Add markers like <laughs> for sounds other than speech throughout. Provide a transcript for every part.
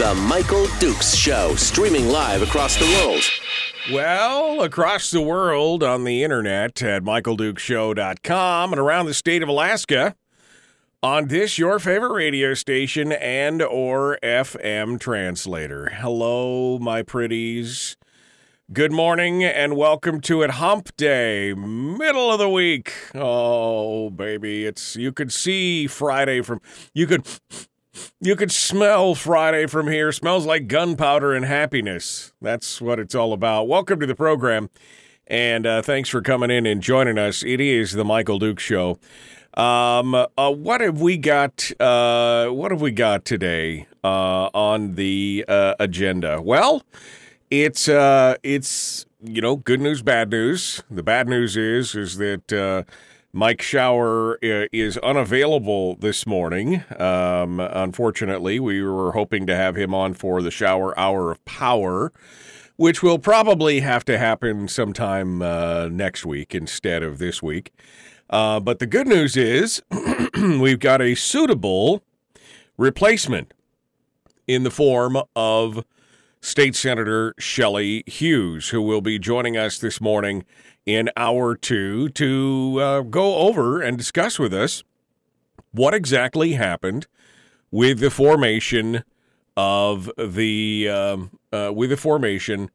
The Michael Dukes Show, streaming live across the world. Well, across the world on the internet at michaeldukeshow.com and around the state of Alaska on this your favorite radio station and or FM translator. Hello, my pretties. Good morning and welcome to it Hump Day, middle of the week. Oh, baby, it's you could see Friday from you could you could smell Friday from here. Smells like gunpowder and happiness. That's what it's all about. Welcome to the program, and uh, thanks for coming in and joining us. It is the Michael Duke Show. Um, uh, what have we got? Uh, what have we got today uh, on the uh, agenda? Well, it's uh, it's you know good news, bad news. The bad news is is that Mike Shower uh, is unavailable this morning. Um, unfortunately, we were hoping to have him on for the Shower Hour of Power, which will probably have to happen sometime uh, next week instead of this week. Uh, but the good news is <clears throat> we've got a suitable replacement in the form of State Senator Shelley Hughes, who will be joining us this morning in hour two to uh, go over and discuss with us what exactly happened with the formation of the um, uh, with the formation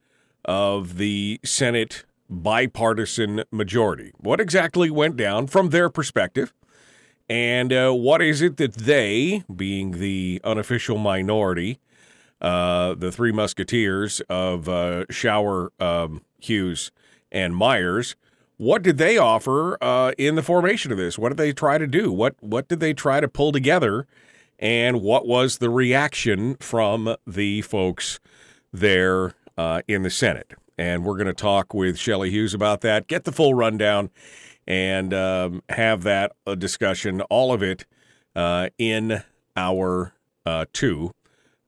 of the Senate bipartisan majority. What exactly went down from their perspective? And uh, what is it that they, being the unofficial minority, uh, the three musketeers of uh, Shower, um, Hughes, and Myers, what did they offer uh, in the formation of this? What did they try to do? What what did they try to pull together? And what was the reaction from the folks there uh, in the Senate? and we're going to talk with Shelley Hughes about that. Get the full rundown and um, have that a discussion, all of it uh, in our uh, two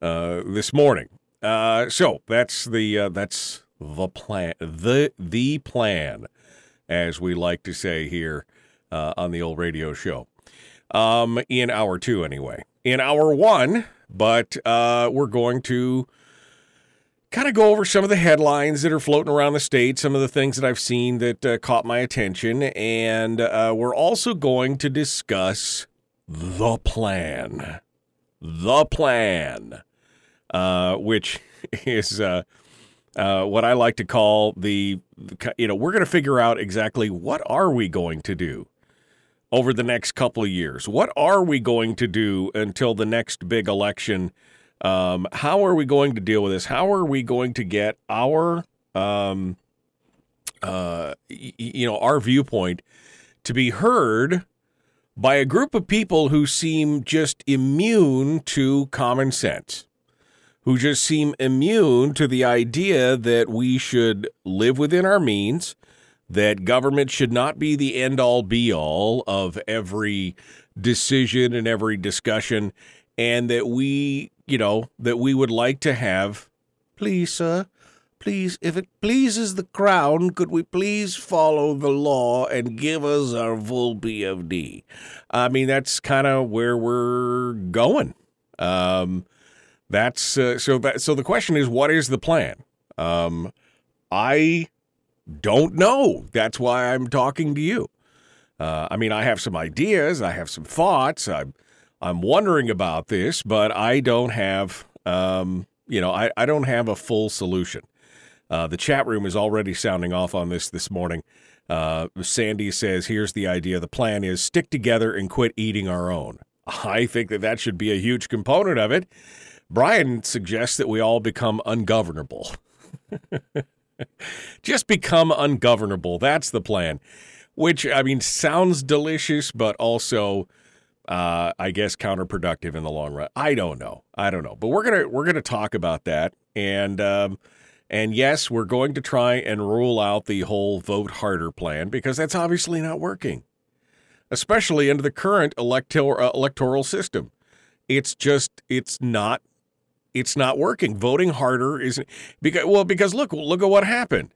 uh, this morning. Uh, so that's the uh, that's the plan the the plan, as we like to say here uh, on the old radio show. Um, in hour two, anyway. In hour one, but we're going to kind of go over some of the headlines that are floating around the state, some of the things that I've seen that uh, caught my attention, and uh, we're also going to discuss the plan. The plan, uh, which <laughs> is uh, what I like to call the, you know, we're going to figure out exactly what are we going to do over the next couple of years. What are we going to do until the next big election? Um, how are we going to deal with this? How are we going to get our, um, uh, y- you know, our viewpoint to be heard by a group of people who seem just immune to common sense, who just seem immune to the idea that we should live within our means, that government should not be the end all be all of every decision and every discussion, and that we you know, that we would like to have. Please, sir, please, if it pleases the crown, could we please follow the law and give us our full PFD? I mean, that's kind of where we're going. Um, that's uh, so that so the question is, what is the plan? Um, I don't know. That's why I'm talking to you. Uh, I mean, I have some ideas, I have some thoughts. I'm I'm wondering about this, but I don't have, um, you know, I, I don't have a full solution. Uh, the chat room is already sounding off on this this morning. Uh, Sandy says, "Here's the idea. The plan is stick together and quit eating our own." <laughs> I think that that should be a huge component of it. Brian suggests that we all become ungovernable. <laughs> Just become ungovernable. That's the plan. Which I mean sounds delicious, but also uh, I guess counterproductive in the long run. I don't know. I don't know. But we're gonna we're gonna talk about that, and um, and yes, we're going to try and rule out the whole vote harder plan because that's obviously not working, especially under the current electoral uh, electoral system. It's just it's not it's not working. Voting harder isn't because well because look look at what happened.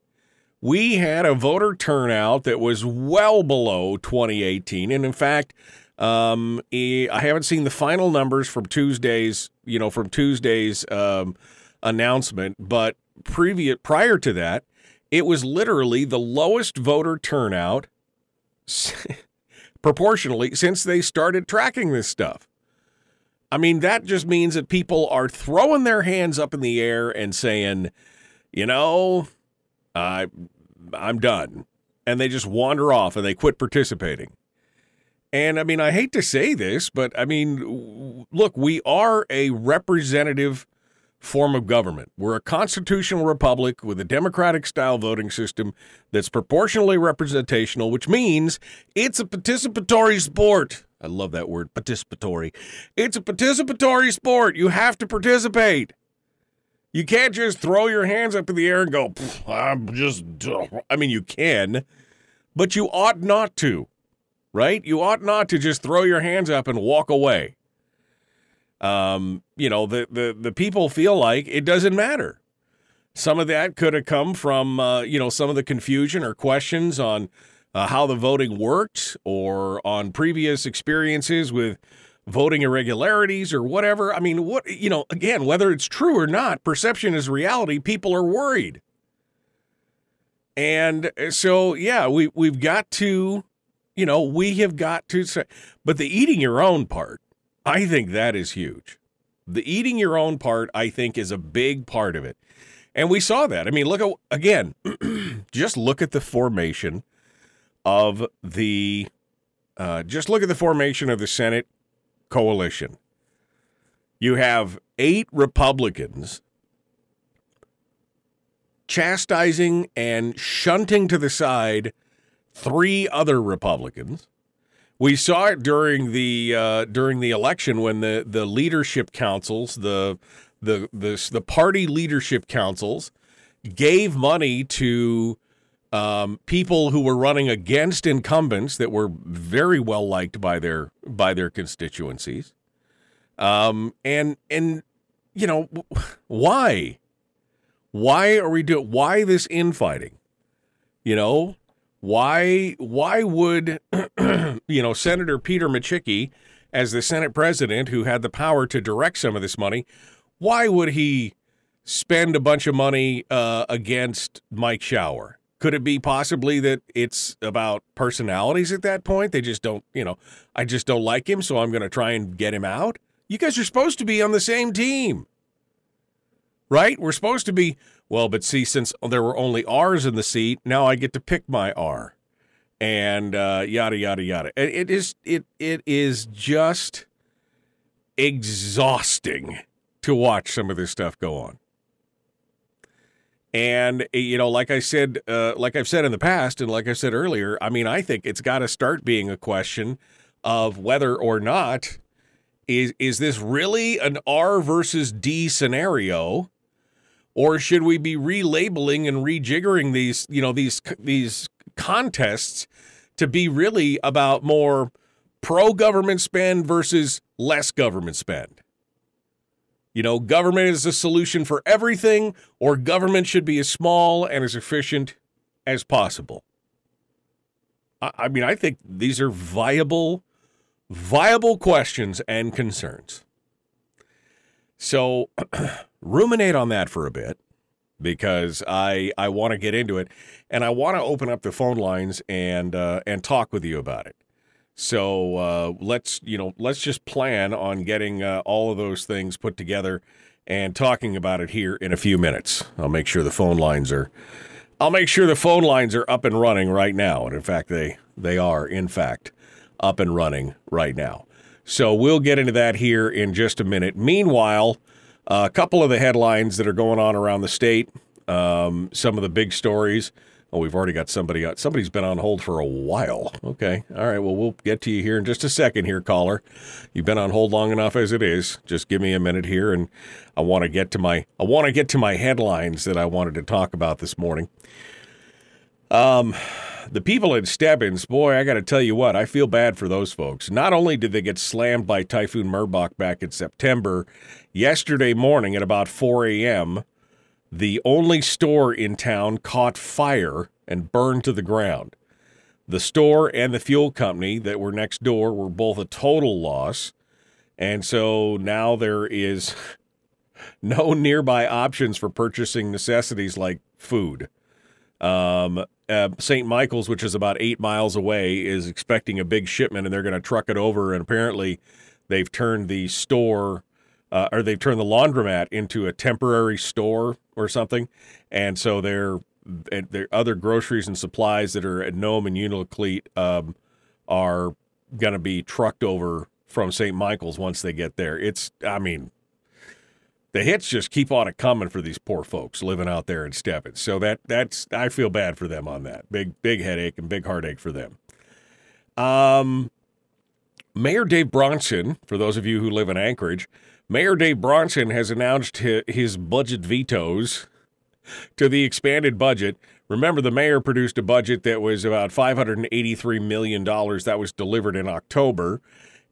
We had a voter turnout that was well below 2018, and in fact, um, I haven't seen the final numbers from Tuesday's you know from Tuesday's um, announcement, but previous prior to that, it was literally the lowest voter turnout <laughs> proportionally since they started tracking this stuff. I mean, that just means that people are throwing their hands up in the air and saying, you know, I I'm done. And they just wander off and they quit participating. And I mean, I hate to say this, but I mean, look, we are a representative form of government. We're a constitutional republic with a democratic style voting system that's proportionally representational, which means it's a participatory sport. I love that word, participatory. It's a participatory sport. You have to participate. You can't just throw your hands up in the air and go, I'm just, I mean, you can, but you ought not to, right? You ought not to just throw your hands up and walk away. Um, you know, the, the, the people feel like it doesn't matter. Some of that could have come from, uh, you know, some of the confusion or questions on uh, how the voting worked or on previous experiences with voting irregularities or whatever. I mean, what, you know, again, whether it's true or not, perception is reality. People are worried. And so, yeah, we, we've got to, you know, we have got to say, but the eating your own part, I think that is huge. The eating your own part, I think, is a big part of it. And we saw that. I mean, look at, again, <clears throat> just look at the formation of the, uh, just look at the formation of the Senate coalition. You have eight Republicans chastising and shunting to the side three other Republicans. We saw it during the uh, during the election when the the leadership councils, the the the the party leadership councils, gave money to um, people who were running against incumbents that were very well liked by their by their constituencies. Um, and and you know why? Why are we doing? Why this infighting? You know why? Why would <clears throat> you know Senator Peter Micciche, as the Senate president who had the power to direct some of this money, why would he spend a bunch of money uh, against Mike Shower? Could it be possibly that it's about personalities at that point? They just don't, you know, I just don't like him, so I'm going to try and get him out. You guys are supposed to be on the same team, right? We're supposed to be, well, but see, since there were only R's in the seat, now I get to pick my R, and uh, yada yada yada. It is it it is just exhausting to watch some of this stuff go on. And eh, you know, like I said, uh, like I've said in the past, and like I said earlier, I mean, I think it's got to start being a question of whether or not is is this really an R versus D scenario, or should we be relabeling and rejiggering these, you know, these these contests to be really about more pro government spend versus less government spend? You know, government is the solution for everything, or government should be as small and as efficient as possible. I, I mean, I think these are viable, viable questions and concerns. So <clears throat> ruminate on that for a bit because I I want to get into it and I want to open up the phone lines and uh, and talk with you about it. So uh, let's you know let's just plan on getting uh, all of those things put together and talking about it here in a few minutes. I'll make sure the phone lines are I'll make sure the phone lines are up and running right now. And in fact, they they are in fact up and running right now. So we'll get into that here in just a minute. Meanwhile, a couple of the headlines that are going on around the state, um, some of the big stories. Oh, we've already got somebody. Out. Somebody's been on hold for a while. Okay. All right. Well, we'll get to you here in just a second here, caller. You've been on hold long enough as it is. Just give me a minute here and I want to get to my I want to get to my headlines that I wanted to talk about this morning. Um the people in Stebbins, boy, I got to tell you what, I feel bad for those folks. Not only did they get slammed by Typhoon Merbok back in September, yesterday morning at about 4 a.m., the only store in town caught fire and burned to the ground. The store and the fuel company that were next door were both a total loss. And so now there is <laughs> no nearby options for purchasing necessities like food. Um, uh, St. Michael's, which is about eight miles away, is expecting a big shipment and they're going to truck it over. And apparently, they've turned the store uh, or they've turned the laundromat into a temporary store or something. And so their their other groceries and supplies that are at Nome and Unalakleet um, are going to be trucked over from St. Michael's once they get there. It's, I mean, the hits just keep on coming for these poor folks living out there in Stebbins. So that that's I feel bad for them on that. Big big headache and big heartache for them. Um, Mayor Dave Bronson, for those of you who live in Anchorage, Mayor Dave Bronson has announced his budget vetoes to the expanded budget. Remember, the mayor produced a budget that was about $583 million that was delivered in October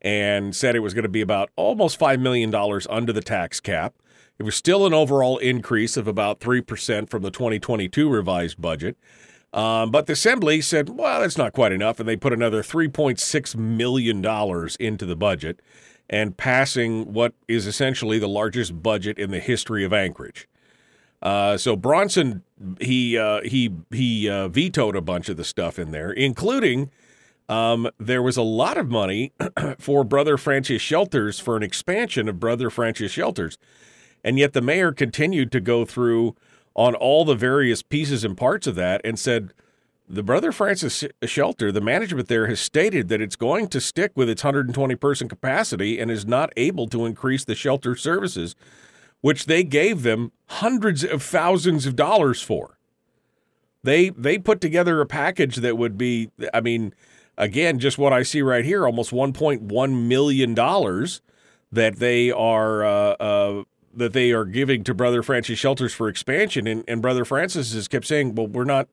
and said it was going to be about almost $5 million under the tax cap. It was still an overall increase of about 3% from the 2022 revised budget. Um, but the Assembly said, well, that's not quite enough. And they put another $3.6 million into the budget and passing what is essentially the largest budget in the history of Anchorage. Uh, so Bronson, he uh, he he uh, vetoed a bunch of the stuff in there, including um, there was a lot of money <clears throat> for Brother Francis Shelters for an expansion of Brother Francis Shelters. And yet the mayor continued to go through on all the various pieces and parts of that and said, the Brother Francis shelter, the management there has stated that it's going to stick with its 120 person capacity and is not able to increase the shelter services, which they gave them hundreds of thousands of dollars for. They they put together a package that would be, I mean, again, just what I see right here, almost 1.1 million dollars that they are uh, uh, that they are giving to Brother Francis Shelters for expansion, and, and Brother Francis has kept saying, "Well, we're not."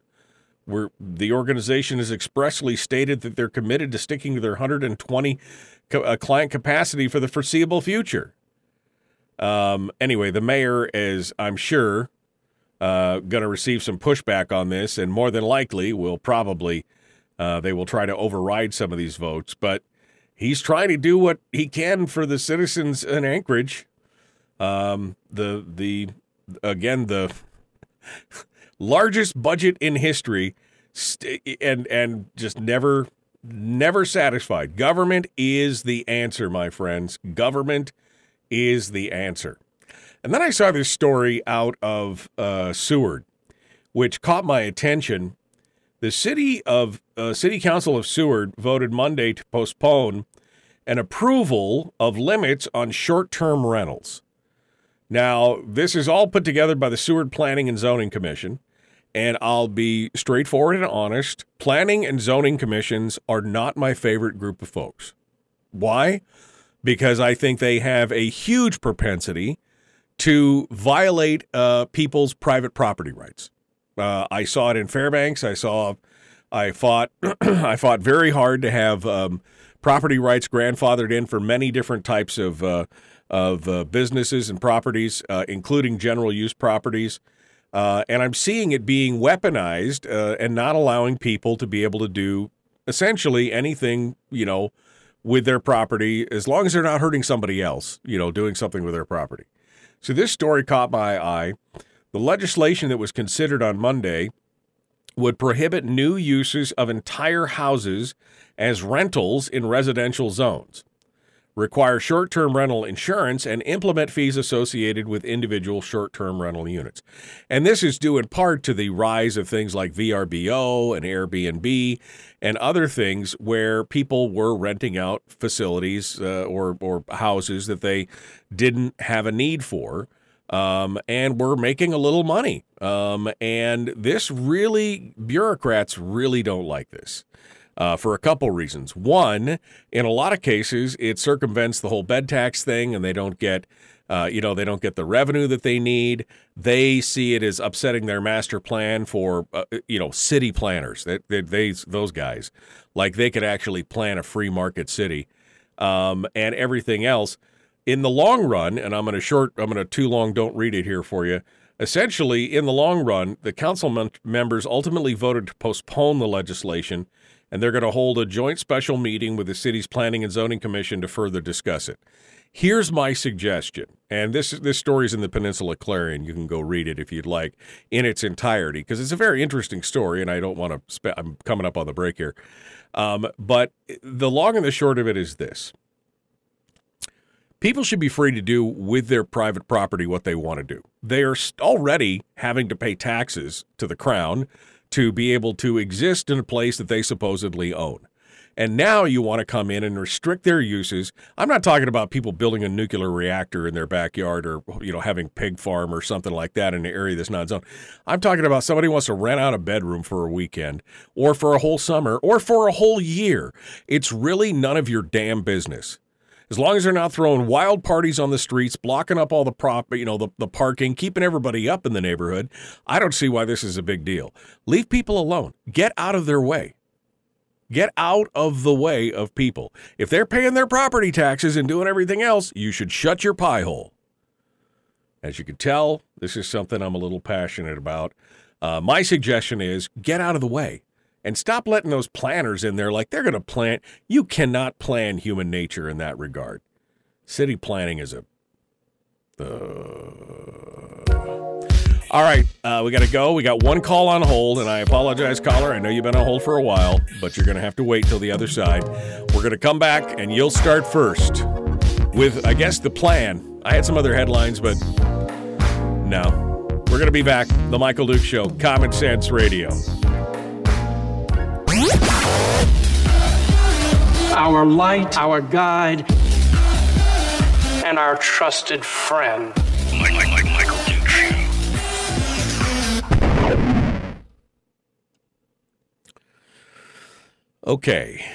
We're, the organization has expressly stated that they're committed to sticking to their 120 co- uh, client capacity for the foreseeable future. Um, anyway, the mayor is, I'm sure, uh, going to receive some pushback on this, and more than likely will probably uh, they will try to override some of these votes. But he's trying to do what he can for the citizens in Anchorage. Um, the the again the <laughs> largest budget in history, st- and and just never never satisfied. Government is the answer, my friends. Government is the answer. And then I saw this story out of uh, Seward, which caught my attention. The city of uh, City Council of Seward voted Monday to postpone an approval of limits on short-term rentals. Now, this is all put together by the Seward Planning and Zoning Commission, and I'll be straightforward and honest. Planning and zoning commissions are not my favorite group of folks. Why? Because I think they have a huge propensity to violate uh, people's private property rights. Uh, I saw it in Fairbanks. I saw, I fought, <clears throat> I fought very hard to have um, property rights grandfathered in for many different types of uh, of uh, businesses and properties, uh, including general use properties. Uh, and I'm seeing it being weaponized uh, and not allowing people to be able to do essentially anything, you know, with their property as long as they're not hurting somebody else, you know, doing something with their property. So this story caught my eye. The legislation that was considered on Monday would prohibit new uses of entire houses as rentals in residential zones require short term rental insurance, and implement fees associated with individual short term rental units. And this is due in part to the rise of things like VRBO and Airbnb and other things where people were renting out facilities uh, or, or houses that they didn't have a need for. Um, and we're making a little money. Um, and this really, bureaucrats really don't like this uh, for a couple reasons. One, in a lot of cases, it circumvents the whole bed tax thing, and they don't get. Uh, you know they don't get the revenue that they need. They see it as upsetting their master plan for uh, you know city planners. That they, they, those guys like they could actually plan a free market city um, and everything else in the long run, and I'm going to short, I'm going to too long, don't read it here for you. Essentially, in the long run, the council mem- members ultimately voted to postpone the legislation, and they're going to hold a joint special meeting with the city's Planning and Zoning Commission to further discuss it. Here's my suggestion, and this this story is in the Peninsula Clarion. You can go read it if you'd like in its entirety because it's a very interesting story, and I don't want to. Spe- I'm coming up on the break here, um, but the long and the short of it is this: people should be free to do with their private property what they want to do. They are already having to pay taxes to the crown to be able to exist in a place that they supposedly own. And now you want to come in and restrict their uses. I'm not talking about people building a nuclear reactor in their backyard or you know having pig farm or something like that in an area that's not zoned. I'm talking about somebody wants to rent out a bedroom for a weekend or for a whole summer or for a whole year. It's really none of your damn business as long as they're not throwing wild parties on the streets, blocking up all the prop, you know, the, the parking, keeping everybody up in the neighborhood, I don't see why this is a big deal. Leave people alone. Get out of their way. Get out of the way of people. If they're paying their property taxes and doing everything else, you should shut your pie hole. As you can tell, this is something I'm a little passionate about. Uh, my suggestion is get out of the way and stop letting those planners in there like they're going to plant. You cannot plan human nature in that regard. City planning is a. Uh... All right, uh, we got to go. We got one call on hold, and I apologize, caller. I know you've been on hold for a while, but you're going to have to wait till the other side. We're going to come back, and you'll start first with, I guess, the plan. I had some other headlines, but no. We're going to be back. The Michael Duke Show, Common Sense Radio. Our light, our guide, and our trusted friend. Michael Okay.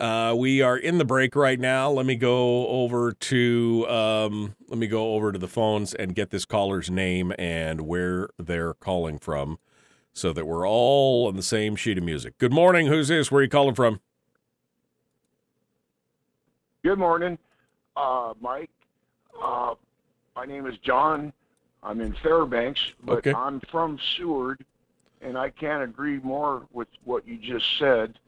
Uh, we are in the break right now. Let me go over to um, let me go over to the phones and get this caller's name and where they're calling from, so that we're all on the same sheet of music. Good morning. Who's this? Where are you calling from? Good morning, uh, Mike. Uh, my name is John. I'm in Fairbanks, but Okay. I'm from Seward, and I can't agree more with what you just said.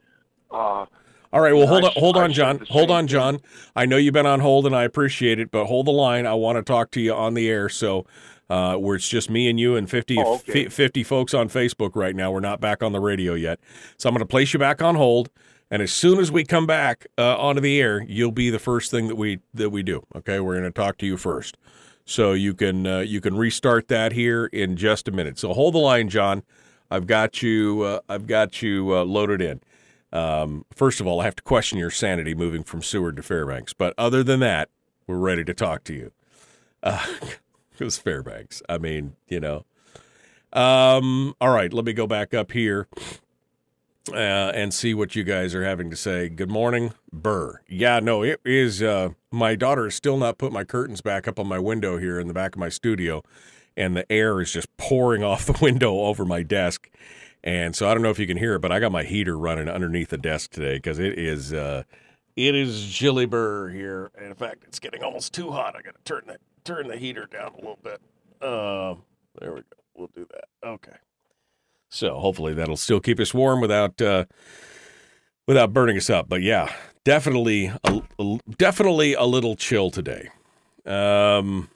Uh, All right. Well, hold on, hold on, John. Hold on. John. I know you've been on hold, and I appreciate it, but hold the line. I want to talk to you on the air. So, uh, where it's just me and you and 50, Oh, okay. 50 folks on Facebook right now. We're not back on the radio yet. So I'm going to place you back on hold, and as soon as we come back uh, onto the air, you'll be the first thing that we that we do. Okay, we're going to talk to you first, so you can uh, you can restart that here in just a minute. So hold the line, John. I've got you. Uh, I've got you uh, loaded in. Um, first of all, I have to question your sanity moving from Seward to Fairbanks. But other than that, we're ready to talk to you. <laughs> Was Fairbanks. I mean, you know. Um, all right, let me go back up here uh, and see what you guys are having to say. Good morning, Burr. Yeah, no, it is. Uh, my daughter has still not put my curtains back up on my window here in the back of my studio, and the air is just pouring <laughs> off the window over my desk. And so I don't know if you can hear it, but I got my heater running underneath the desk today because it is uh, it is chilly burr here. And in fact, it's getting almost too hot. I got to turn the turn the heater down a little bit. Uh, there we go. We'll do that. Okay. So hopefully that'll still keep us warm without uh, without burning us up. But yeah, definitely a, a- definitely a little chill today. Um,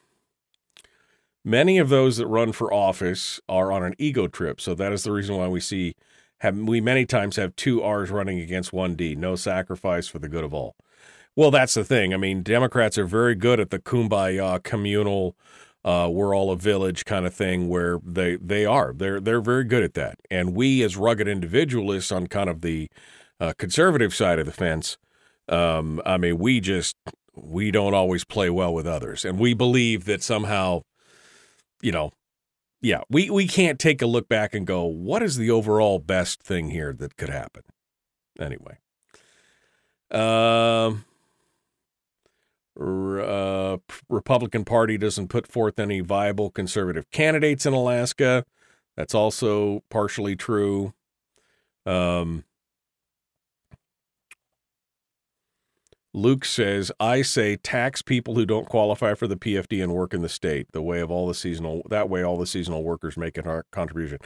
many of those that run for office are on an ego trip, so that is the reason why we see have we many times have two R's running against one D. No sacrifice for the good of all. Well, that's the thing. I mean, Democrats are very good at the kumbaya communal uh, we're all a village kind of thing where they they are they're they're very good at that and we as rugged individualists on kind of the uh, conservative side of the fence um, i mean we just we don't always play well with others and we believe that somehow you know, yeah, we we can't take a look back and go, what is the overall best thing here that could happen? Anyway, um. Uh, Republican Party doesn't put forth any viable conservative candidates in Alaska. That's also partially true. Um, Luke says, "I say tax people who don't qualify for the PFD and work in the state. The way of all the seasonal that way, all the seasonal workers make a contribution.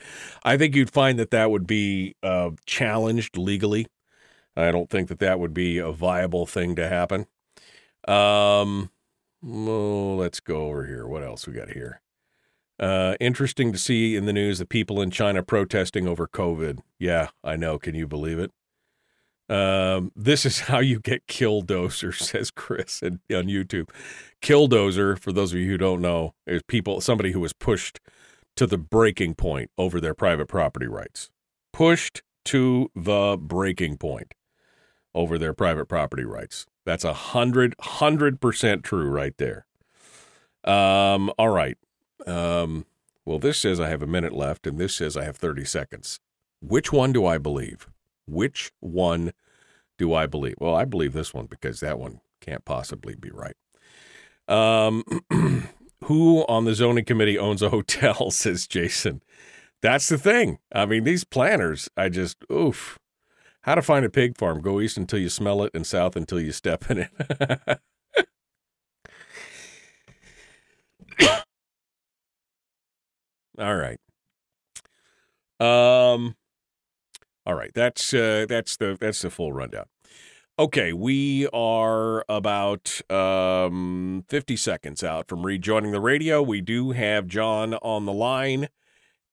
I think you'd find that that would be uh, challenged legally. I don't think that that would be a viable thing to happen." Um, well, let's go over here. What else we got here? Uh, interesting to see in the news the people in China protesting over COVID. Yeah, I know. Can you believe it? Um, this is <laughs> how you get killdozer, <laughs> says Chris on YouTube. Killdozer, for those of you who don't know, is people somebody who was pushed to the breaking point over their private property rights. Pushed to the breaking point over their private property rights. That's a hundred hundred percent true right there. Um, all right. Um, well, this says I have a minute left, and this says I have 30 seconds. Which one do I believe? Which one do I believe? Well, I believe this one because that one can't possibly be right. Um, <clears throat> who on the zoning committee owns a hotel? <laughs> Says Jason. That's the thing. I mean, these planners, I just, oof. How to find a pig farm. Go east until you smell it and south until you step in it. <laughs> all right. Um all right, that's uh that's the that's the full rundown. Okay, we are about um 50 seconds out from rejoining the radio. We do have John on the line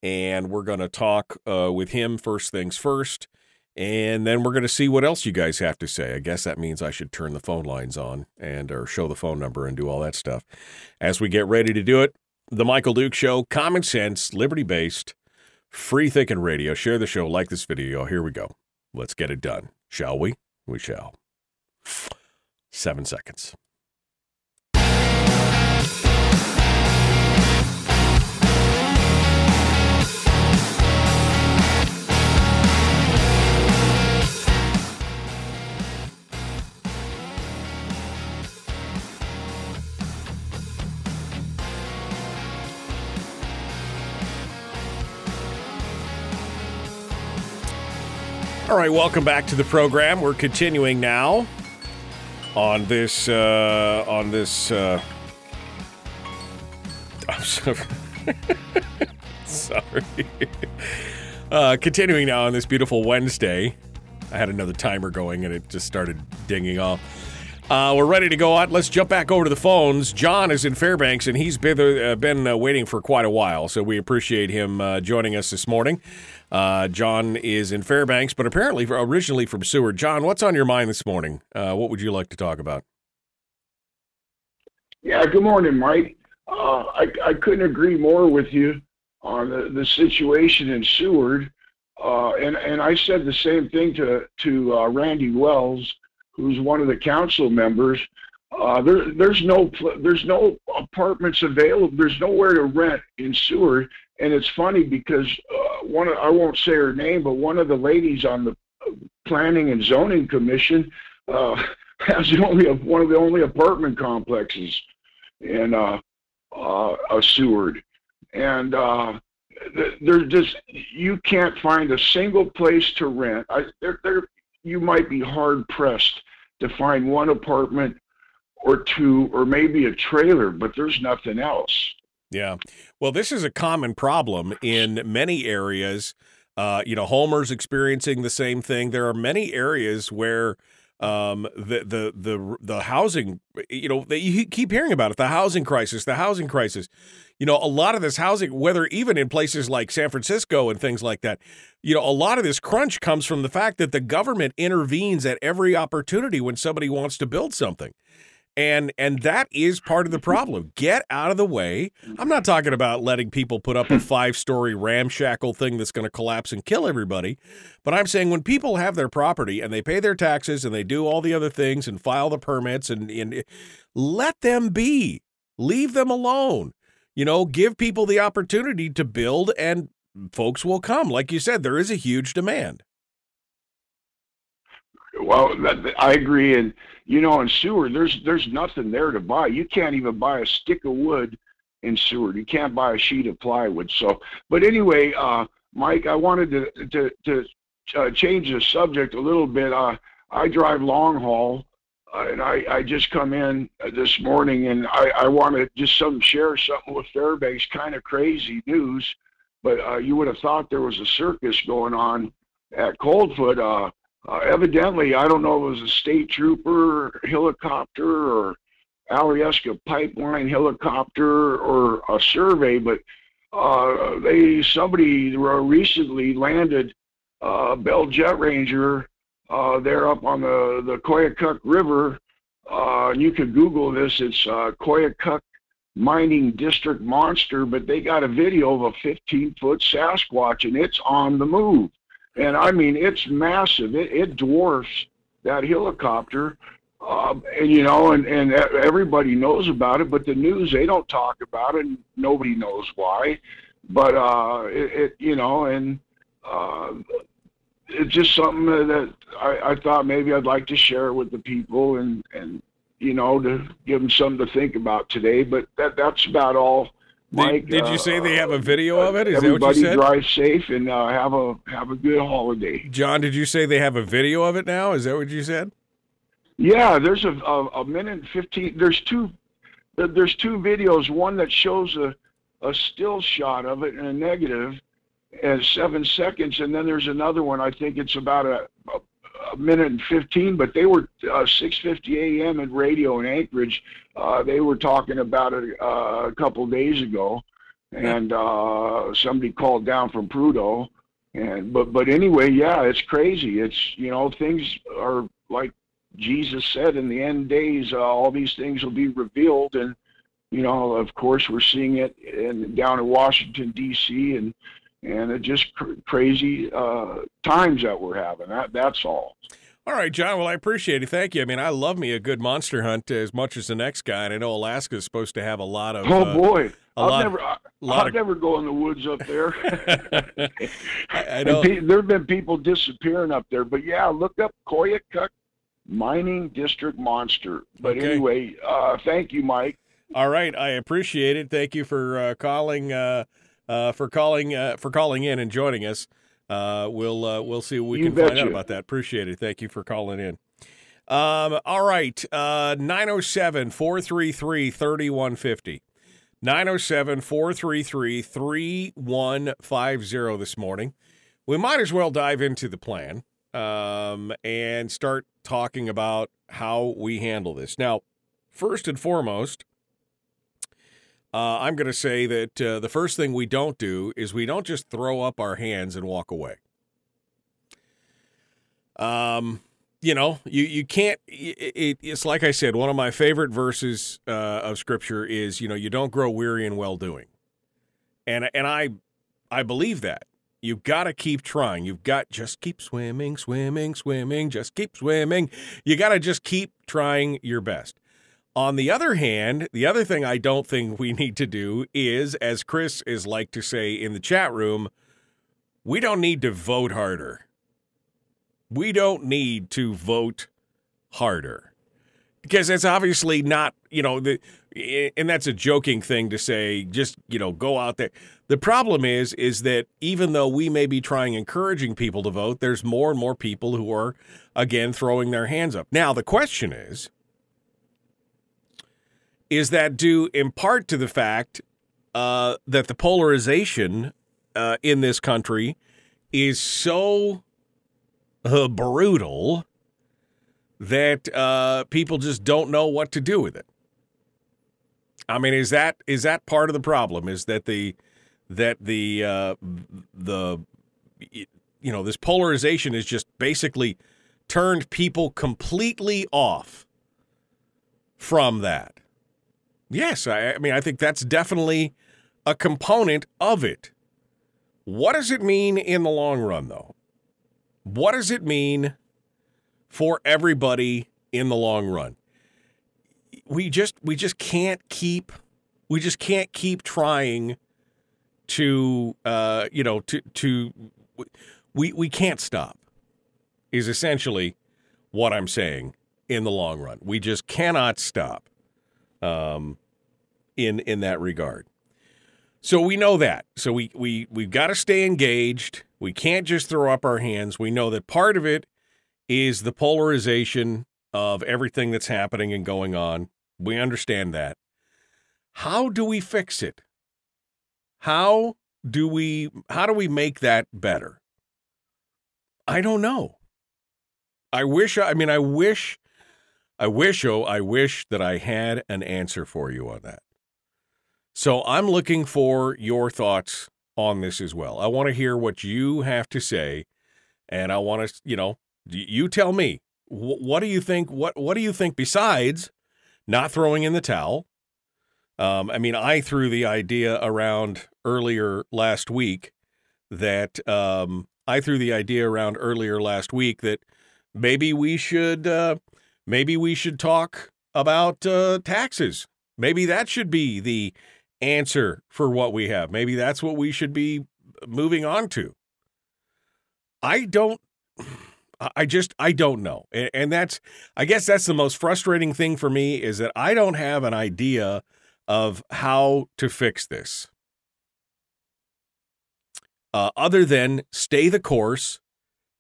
and we're going to talk uh, with him first things first. And then we're going to see what else you guys have to say. I guess that means I should turn the phone lines on and or show the phone number and do all that stuff. As we get ready to do it, the Michael Duke Show, common sense, liberty based, free thinking radio. Share the show, like this video. Here we go. Let's get it done. Shall we? We shall. Seven seconds. All right, welcome back to the program. We're continuing now on this uh, on this. Uh, <laughs> I'm sorry. sorry. Uh, continuing now on this beautiful Wednesday. I had another timer going and it just started dinging off. Uh, we're ready to go on. Let's jump back over to the phones. John is in Fairbanks and he's been, uh, been uh, waiting for quite a while, so we appreciate him uh, joining us this morning. Uh, John is in Fairbanks, but apparently originally from Seward. John, what's on your mind this morning? Uh, what would you like to talk about? Yeah, good morning, Mike. Uh, I, I couldn't agree more with you on the, the situation in Seward. Uh, and, and I said the same thing to, to uh, Randy Wells, who's one of the council members. Uh, there, there's no there's no apartments available. There's nowhere to rent in Seward, and it's funny because uh, one of, I won't say her name, but one of the ladies on the Planning and Zoning Commission uh, <laughs> has the only one of the only apartment complexes in uh, uh, a Seward, and uh, there's just you can't find a single place to rent. I, there, there, you might be hard pressed to find one apartment or two, or maybe a trailer, but there's nothing else. Yeah. Well, this is a common problem in many areas. Uh, you know, Homer's experiencing the same thing. There are many areas where um, the the the the housing, you know, they, you keep hearing about it. The housing crisis, the housing crisis. You know, a lot of this housing, whether even in places like San Francisco and things like that, you know, a lot of this crunch comes from the fact that the government intervenes at every opportunity when somebody wants to build something and and that is part of the <laughs> problem get out of the way i'm not talking about letting people put up a <laughs> five story ramshackle thing that's going to collapse and kill everybody but i'm saying when people have their property and they pay their taxes and they do all the other things and file the permits and, and let them be leave them alone you know, give people the opportunity to build and folks will come. Like you said, there is a huge demand. Well, I agree, and you know, in Seward, there's there's nothing there to buy. You can't even buy a stick of wood in Seward. You can't buy a sheet of plywood. So, but anyway, uh, Mike, I wanted to to to uh, change the subject a little bit. Uh, I drive long haul, uh, and I, I just come in this morning, and I, I want to just some share something with Fairbanks. Kind of crazy news, but uh, you would have thought there was a circus going on at Coldfoot. Uh, uh, evidently, I don't know if it was a state trooper, helicopter, or Alyeska pipeline helicopter, or a survey, but uh, they somebody recently landed uh, Bell Jet Ranger uh, there up on the the Koyukuk River. Uh, and you could Google this. It's uh, Koyukuk Mining District Monster, but they got a video of a 15 foot Sasquatch, and it's on the move. And I mean, it's massive. It, it dwarfs that helicopter. Uh, and you know, and, and everybody knows about it, but the news they don't talk about it. And nobody knows why, but uh, it, it you know, and uh, it's just something that I, I thought maybe I'd like to share with the people, and and you know, to give them something to think about today. But that that's about all Mike, did, did you say they have a video uh, of it? Is everybody that what you drive safe and uh, have a have a good holiday. John, did you say they have a video of it now? Is that what you said? Yeah, there's a a, a minute and fifteen. There's two there's two videos. One that shows a a still shot of it and a negative, as seven seconds, and then there's another one. I think it's about a, a a minute and 15, but they were uh, 6:50 a.m. at radio in Anchorage. Uh, they were talking about it uh, a couple days ago, and uh, somebody called down from Prudhoe. And but but anyway, yeah, it's crazy. It's you know things are like Jesus said in the end days, uh, all these things will be revealed, and you know, of course, we're seeing it in, down in Washington D.C. and and it just cr- crazy uh, times that we're having. That that's all. All right, John. Well, I appreciate it. Thank you. I mean, I love me a good monster hunt as much as the next guy, and I know Alaska is supposed to have a lot of. Oh uh, boy, I'll lot, never. I, I'll of... never go in the woods up there. <laughs> I, I know. Pe- there have been people disappearing up there, but yeah, look up Koyukuk Mining District Monster. But okay. anyway, uh, thank you, Mike. All right, I appreciate it. Thank you for uh, calling. Uh, for calling uh, for calling in and joining us. Uh, we'll uh, we'll see what we you can find out about that. Appreciate it. Thank you for calling in. Um, all right, uh, 907 433 3150. 907 433 3150 this morning. We might as well dive into the plan um, and start talking about how we handle this. Now, first and foremost, uh, I'm going to say that uh, the first thing we don't do is we don't just throw up our hands and walk away. Um, you know, you you can't. It, it's like I said, one of my favorite verses uh, of scripture is, you know, you don't grow weary in well doing, and and I I believe that. You've got to keep trying. You've got just keep swimming, swimming, swimming. Just keep swimming. You got to just keep trying your best. On the other hand, the other thing I don't think we need to do is, as Chris is like to say in the chat room, we don't need to vote harder. We don't need to vote harder because it's obviously not, you know, the and that's a joking thing to say just, you know, go out there. The problem is is that even though we may be trying encouraging people to vote, there's more and more people who are again throwing their hands up. Now, the question is, is that due in part to the fact uh, that the polarization uh, in this country is so uh, brutal that uh, people just don't know what to do with it. I mean, is that is that part of the problem? Is that the that the uh, the you know this polarization is just basically turned people completely off from that. Yes, I, I mean, I think that's definitely a component of it. What does it mean in the long run, though? What does it mean for everybody in the long run? We just we just can't keep We just can't keep trying to, uh, you know, to to we we can't stop. Is essentially what I'm saying in the long run. We just cannot stop. Um, in in that regard. So we know that. So we we we've got to stay engaged. We can't just throw up our hands. We know that part of it is the polarization of everything that's happening and going on. We understand that. How do we fix it? How do we how do we make that better? I don't know. I wish I mean I wish I wish oh I wish that I had an answer for you on that. So I'm looking for your thoughts on this as well. I want to hear what you have to say and I want to, you know, you tell me what do you think what what do you think besides not throwing in the towel? Um, I mean, I threw the idea around earlier last week that um, I threw the idea around earlier last week that maybe we should uh, maybe we should talk about uh, taxes. Maybe that should be the answer for what we have. Maybe that's what we should be moving on to. I don't I just I don't know. And, that's I guess that's the most frustrating thing for me is that I don't have an idea of how to fix this. Uh, other than stay the course,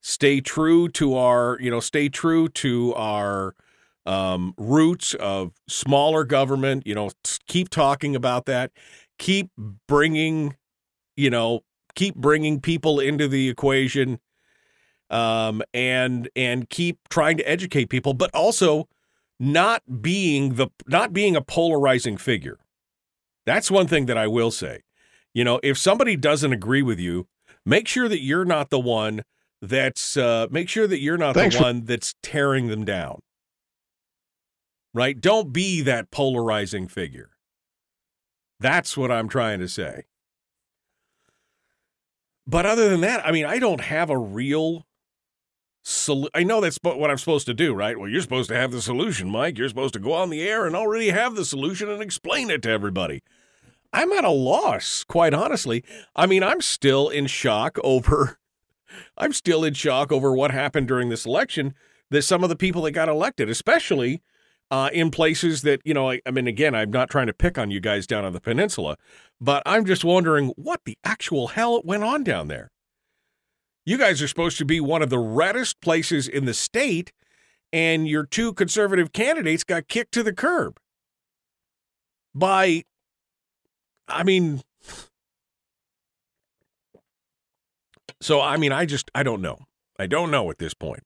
stay true to our, you know, stay true to our um, roots of smaller government, you know, keep talking about that, keep bringing, you know, keep bringing people into the equation um, and and keep trying to educate people, but also not being the not being a polarizing figure. That's one thing that I will say. You know, if somebody doesn't agree with you, make sure that you're not the one that's uh, make sure that you're not Thanks the for- one that's tearing them down. Right? Don't be that polarizing figure. That's what I'm trying to say. But other than that, I mean, I don't have a real Sol- I know that's what I'm supposed to do, right? Well, you're supposed to have the solution, Mike. You're supposed to go on the air and already have the solution and explain it to everybody. I'm at a loss, quite honestly. I mean, I'm still in shock over I'm still in shock over what happened during this election that some of the people that got elected, especially uh, in places that, you know, I, I mean, again, I'm not trying to pick on you guys down on the peninsula, but I'm just wondering what the actual hell went on down there. You guys are supposed to be one of the reddest places in the state, and your two conservative candidates got kicked to the curb by, I mean, so I mean, I just, I don't know. I don't know at this point.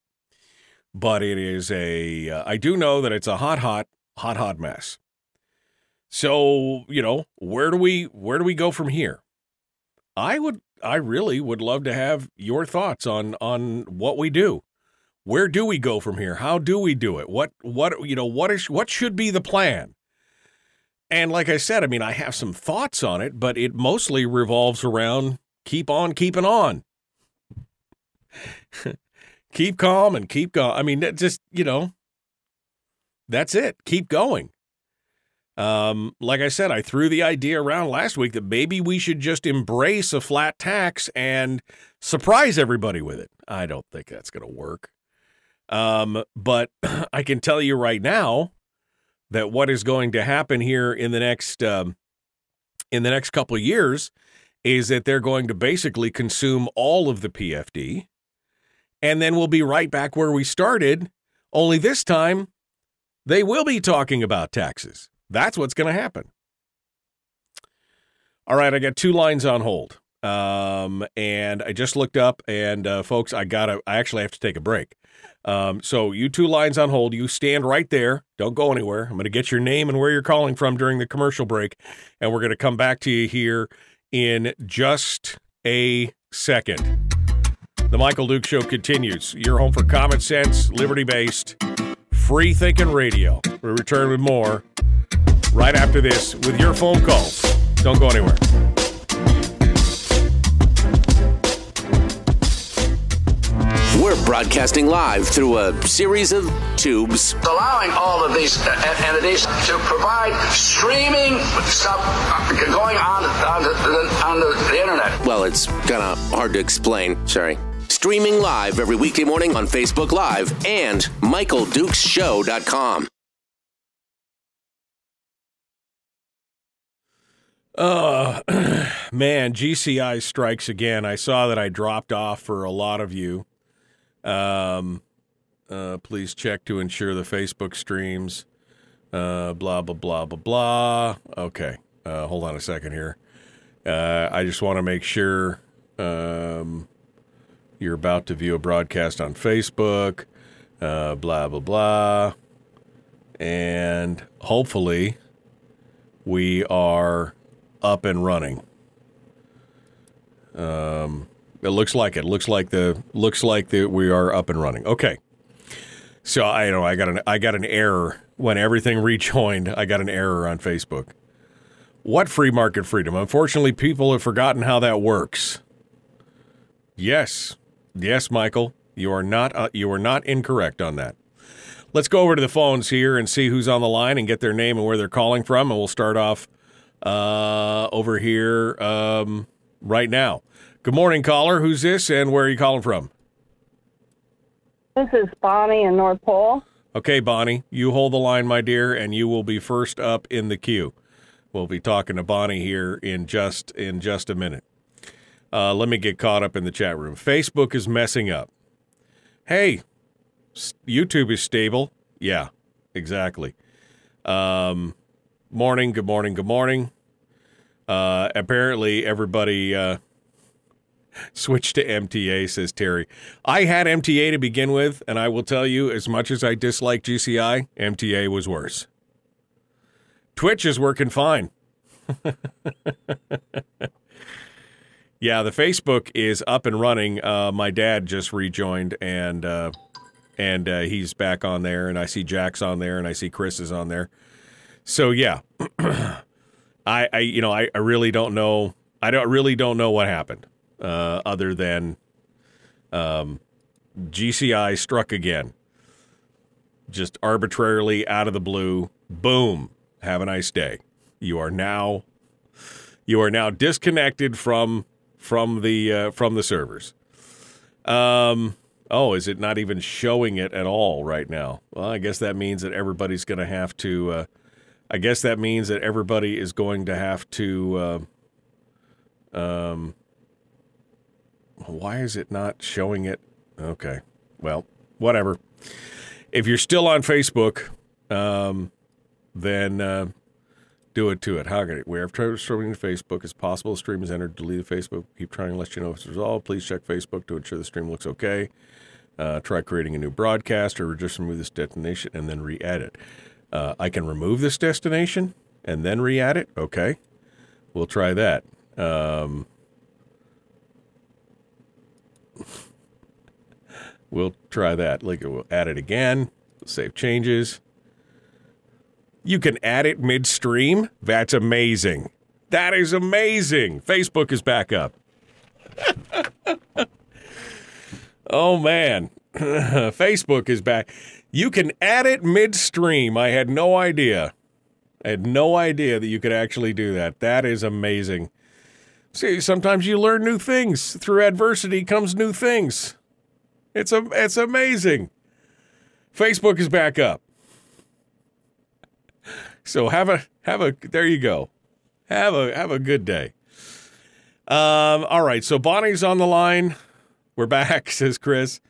But it is a. Uh, I do know that it's a hot, hot, hot, hot mess. So, you know, where do we where do we go from here? I would I really would love to have your thoughts on on what we do. Where do we go from here? How do we do it? What what you know what is what should be the plan? And like I said, I mean, I have some thoughts on it, but it mostly revolves around keep on keeping on. <laughs> keep calm and keep going. I mean, just, you know, that's it. Keep going. Um, like I said, I threw the idea around last week that maybe we should just embrace a flat tax and surprise everybody with it. I don't think that's going to work. Um, but <clears throat> I can tell you right now that what is going to happen here in the next um, in the next couple years is that they're going to basically consume all of the PFD, and then we'll be right back where we started. Only this time, they will be talking about taxes. That's what's going to happen. All right, I got two lines on hold. Um, and I just looked up, and uh, folks, I gotta, I actually have to take a break. Um, so you two lines on hold. You stand right there. Don't go anywhere. I'm going to get your name and where you're calling from during the commercial break, and we're going to come back to you here in just a second. The Michael Duke Show continues. Your home for common sense, liberty based, free thinking radio. We return with more right after this with your phone calls. Don't go anywhere. We're broadcasting live through a series of tubes. allowing all of these uh, entities to provide streaming stuff uh, going on on the, on the, the internet. Well, it's kind of hard to explain. Sorry. Streaming live every weekday morning on Facebook Live and MichaelDukesShow.com. Oh, <clears throat> man, GCI strikes again. I saw that I dropped off for a lot of you. Um, uh, please check to ensure the Facebook streams. Uh, blah blah blah blah blah. Okay, uh, hold on a second here. Uh, I just want to make sure um, you're about to view a broadcast on Facebook. Uh, blah blah blah, and hopefully we are up and running. Um, it looks like it. Looks like the looks like that we are up and running. Okay. So I know I got an I got an error when everything rejoined. I got an error on Facebook. What free market freedom? Unfortunately, people have forgotten how that works. Yes, yes, Michael, you are not uh, you are not incorrect on that. Let's go over to the phones here and see who's on the line and get their name and where they're calling from, and we'll start off uh, over here um, right now. Good morning, caller. Who's this, and where are you calling from? This is Bonnie in North Pole. Okay, Bonnie, you hold the line, my dear, and you will be first up in the queue. We'll be talking to Bonnie here in just in just a minute. Uh, let me get caught up in the chat room. Facebook is messing up. Hey, YouTube is stable. Yeah, exactly. Um, morning, good morning, good morning. Uh, apparently, everybody uh, <laughs> switched to MTA, says Terry. I had MTA to begin with, and I will tell you, as much as I dislike GCI, MTA was worse. Twitch is working fine. <laughs> yeah, the Facebook is up and running. Uh, my dad just rejoined, and uh, and uh, he's back on there, and I see Jack's on there, and I see Chris is on there. So yeah, <clears throat> I, I you know I, I really don't know. I don't really don't know what happened, uh, other than um, GCI struck again, just arbitrarily out of the blue. Boom. Have a nice day. You are now you are now disconnected from from the uh, from the servers. Um. Oh, is it not even showing it at all right now? Well, I guess that means that everybody's going to have to. Uh, I guess that means that everybody is going to have to. Uh, um. Why is it not showing it? Okay. Well, whatever. If you're still on Facebook, um, then uh, do it to it. How can it? We have tried streaming to Facebook. It's possible the stream is entered. Delete the Facebook. Keep trying to let you know if it's resolved. Please check Facebook to ensure the stream looks okay. Uh, try creating a new broadcast or just remove this destination and then re-add it. Uh, I can remove this destination and then re-add it. Okay, we'll try that. Um, <laughs> we'll try that. Like we'll add it again. Save changes. You can add it midstream. That's amazing. That is amazing. Facebook is back up. <laughs> oh man. <laughs> Facebook is back. You can add it midstream. I had no idea. I had no idea that you could actually do that. That is amazing. See, sometimes you learn new things. Through adversity comes new things. It's a it's amazing. Facebook is back up. So have a have a there you go. Have a have a good day. Um all right, so Bonnie's on the line. We're back, <laughs> says Chris.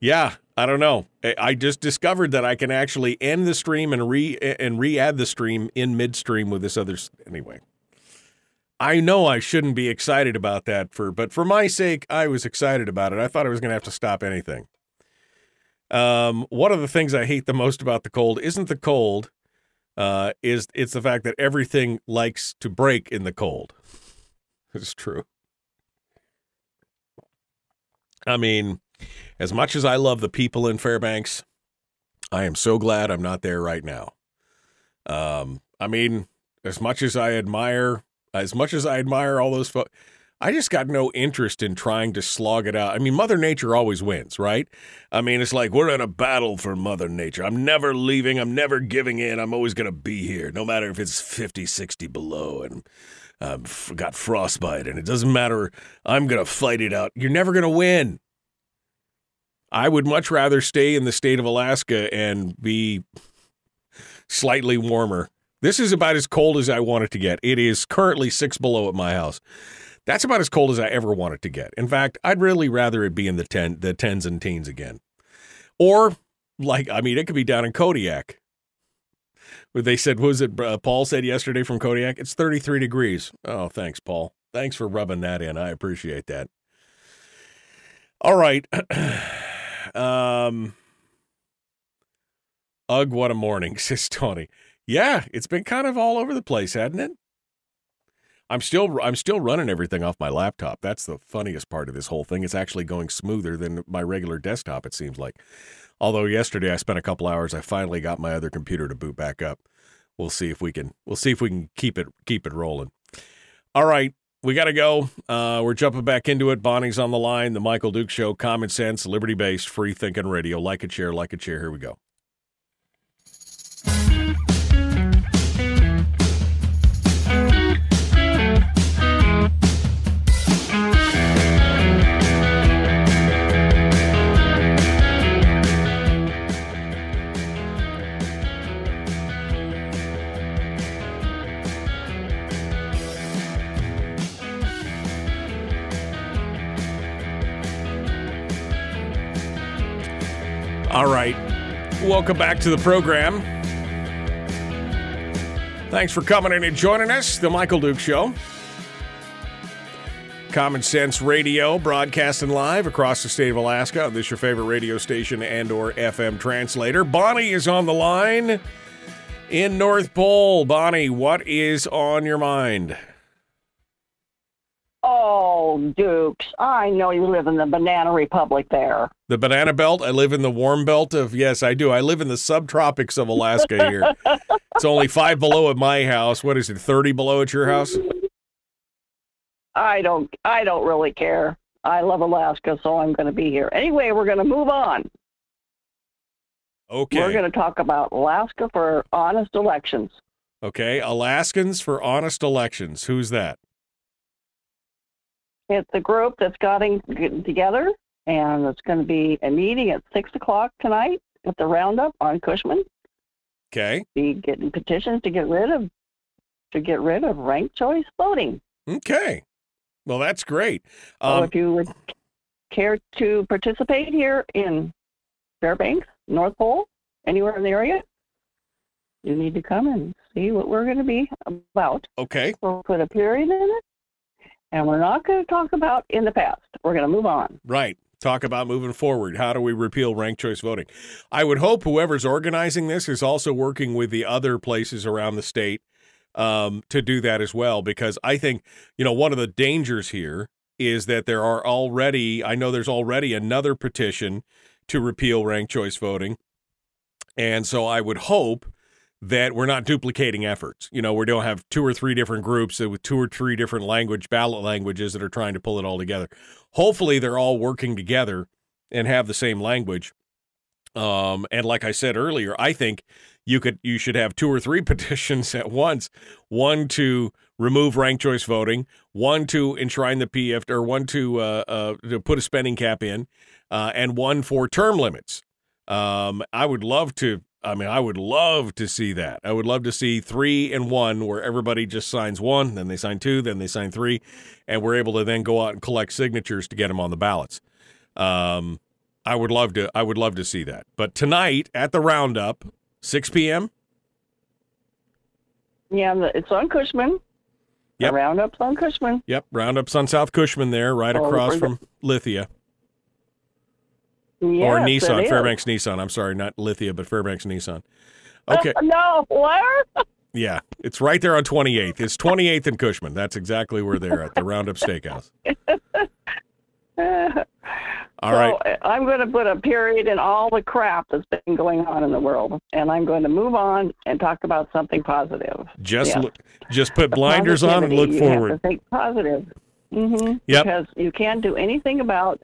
Yeah, I don't know. I- just discovered that I can actually end the stream and re and re-add the stream in midstream with this other anyway. I know I shouldn't be excited about that for but for my sake I was excited about it. I thought I was going to have to stop anything. Um one of the things I hate the most about the cold isn't the cold uh, is it's the fact that everything likes to break in the cold. <laughs> It's true. I mean, as much as I love the people in Fairbanks, I am so glad I'm not there right now. Um, I mean, as much as I admire, as much as I admire all those folks, I just got no interest in trying to slog it out. I mean, Mother Nature always wins, right? I mean, it's like we're in a battle for Mother Nature. I'm never leaving. I'm never giving in. I'm always going to be here, no matter if it's 50, 60 below and um, I've got frostbite. And it doesn't matter. I'm going to fight it out. You're never going to win. I would much rather stay in the state of Alaska and be slightly warmer. This is about as cold as I want it to get. It is currently six below at my house. That's about as cold as I ever want it to get. In fact, I'd really rather it be in the ten, the tens and teens again, or like I mean, it could be down in Kodiak. They said, what was it? Uh, Paul said yesterday from Kodiak, it's 33 degrees. Oh, thanks, Paul. Thanks for rubbing that in. I appreciate that. All right. <clears throat> um, ugh, what a morning, <laughs> says Tony. Yeah, it's been kind of all over the place, hasn't it? I'm still I'm still running everything off my laptop. That's the funniest part of this whole thing. It's actually going smoother than my regular desktop. It seems like. Although yesterday I spent a couple hours, I finally got my other computer to boot back up. We'll see if we can we'll see if we can keep it keep it rolling. All right, we got to go. Uh, we're jumping back into it. Bonnie's on the line. The Michael Duke Show, common sense, liberty based, free thinking radio. Like a chair, like a chair. Here we go. Welcome back to the program. Thanks for coming in and joining us, The Michael Duke Show. Common Sense Radio, broadcasting live across the state of Alaska. This your favorite radio station and or FM translator. Bonnie is on the line in North Pole. Bonnie, what is on your mind? Oh, Dukes, I know you live in the Banana Republic there. The banana belt. I live in the warm belt of yes, I do. I live in the subtropics of Alaska here. <laughs> it's only five below at my house. What is it? Thirty below at your house? I don't I don't really care. I love Alaska, so I'm going to be here. Anyway, we're going to move on. Okay. We're going to talk about Alaska for honest elections. Okay, Alaskans for honest elections. Who's that? It's a group that's getting getting together, and it's going to be a meeting at six o'clock tonight at the Roundup on Cushman. Okay. Be getting petitions to get rid of to get rid of ranked choice voting. Okay. Well, that's great. so Um, if you would care to participate here in Fairbanks, North Pole, anywhere in the area, you need to come and see what we're going to be about. okay. We'll put a period in it, and we're not going to talk about in the past. We're going to move on. Right. Talk about moving forward. How do we repeal ranked choice voting? I would hope whoever's organizing this is also working with the other places around the state um, to do that as well, because I think, you know, one of the dangers here is that there are already, I know there's already another petition to repeal ranked choice voting. And so I would hope that we're not duplicating efforts. You know, we don't have two or three different groups with two or three different language ballot languages that are trying to pull it all together. Hopefully, they're all working together and have the same language. Um, and like I said earlier, I think you could you should have two or three <laughs> petitions at once. One to remove ranked choice voting, one to enshrine the PF, or one to uh, uh, to put a spending cap in, uh, and one for term limits. Um, I would love to. I mean, I would love to see that. I would love to see three and one, where everybody just signs one, then they sign two, then they sign three, and we're able to then go out and collect signatures to get them on the ballots. Um, I would love to. I would love to see that. But tonight at the roundup, six p.m. Yeah, it's on Cushman. Yep. The Roundup's on Cushman. Yep, roundups on South Cushman there, right Oh, across from Lithia Yes, it Nissan, is. Fairbanks Nissan. I'm sorry, not Lithia, but Fairbanks Nissan. Okay, no, where? <laughs> yeah, it's right there on 28th. It's 28th and Cushman. That's exactly where they're at, the Roundup Steakhouse. <laughs> All so right. uh, I'm going to put a period in all the crap that's been going on in the world, and I'm going to move on and talk about something positive. Just yes. look, just put <laughs> blinders on and look Positivity. You have forward. to think positive. Mm-hmm. Yep. Because you can't do anything about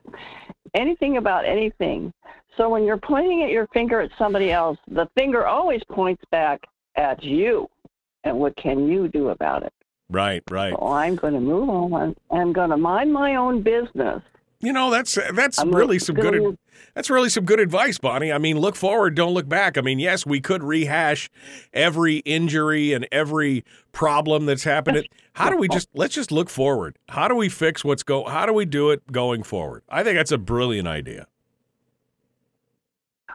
anything about anything. So when you're pointing at your finger at somebody else, the finger always points back at you. And what can you do about it? Right, right. So I'm going to move on. I'm going to mind my own business. You know, that's that's I'm really some good. gonna- That's really some good advice, Bonnie. I mean, look forward, don't look back. I mean, yes, we could rehash every injury and every problem that's happened. How do we just let's just look forward? How do we fix what's go? How do we do it going forward? I think that's a brilliant idea.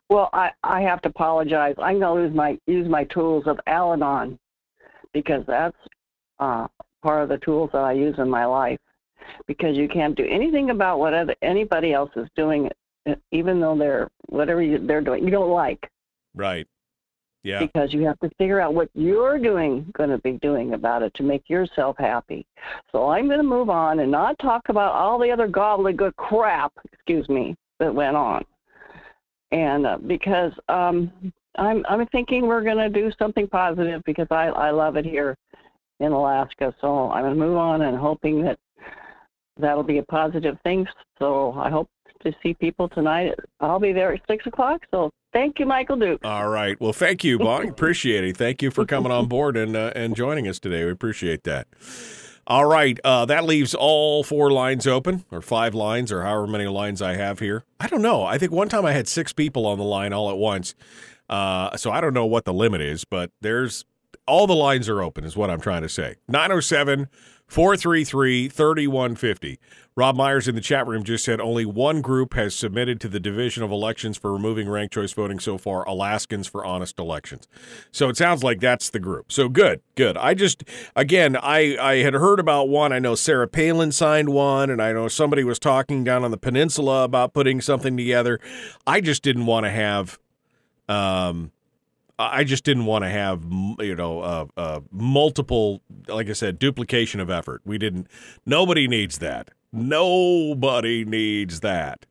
Well, I, I have to apologize. I'm going to use my use my tools of Al-Anon because that's uh, part of the tools that I use in my life. Because you can't do anything about what other, anybody else is doing, uh, even though they're whatever you, they're doing you don't like. Right. Yeah. Because you have to figure out what you're doing going to be doing about it to make yourself happy. So I'm going to move on and not talk about all the other gobbledygook crap, excuse me, that went on and uh, because um, I'm I'm thinking we're going to do something positive because I I love it here in Alaska. So I'm going to move on and hoping that that'll be a positive thing. So I hope to see people tonight. I'll be there at six o'clock. So thank you, Michael Duke. All right. Well, thank you, Bonnie. <laughs> appreciate it. Thank you for coming on board and uh, and joining us today. We appreciate that. All right. Uh, that leaves all four lines open, or five lines, or however many lines I have here. I don't know. I think one time I had six people on the line all at once. Uh, so I don't know what the limit is, but there's all the lines are open, is what I'm trying to say. 907 433 3150. Rob Myers in the chat room just said only one group has submitted to the Division of Elections for removing ranked choice voting so far Alaskans for Honest Elections. So it sounds like that's the group. So good, good. I just, again, I, I had heard about one. I know Sarah Palin signed one, and I know somebody was talking down on the peninsula about putting something together. I just didn't want to have. Um, I just didn't want to have, you know, uh, uh, multiple, like I said, duplication of effort. We didn't. Nobody needs that. Nobody needs that.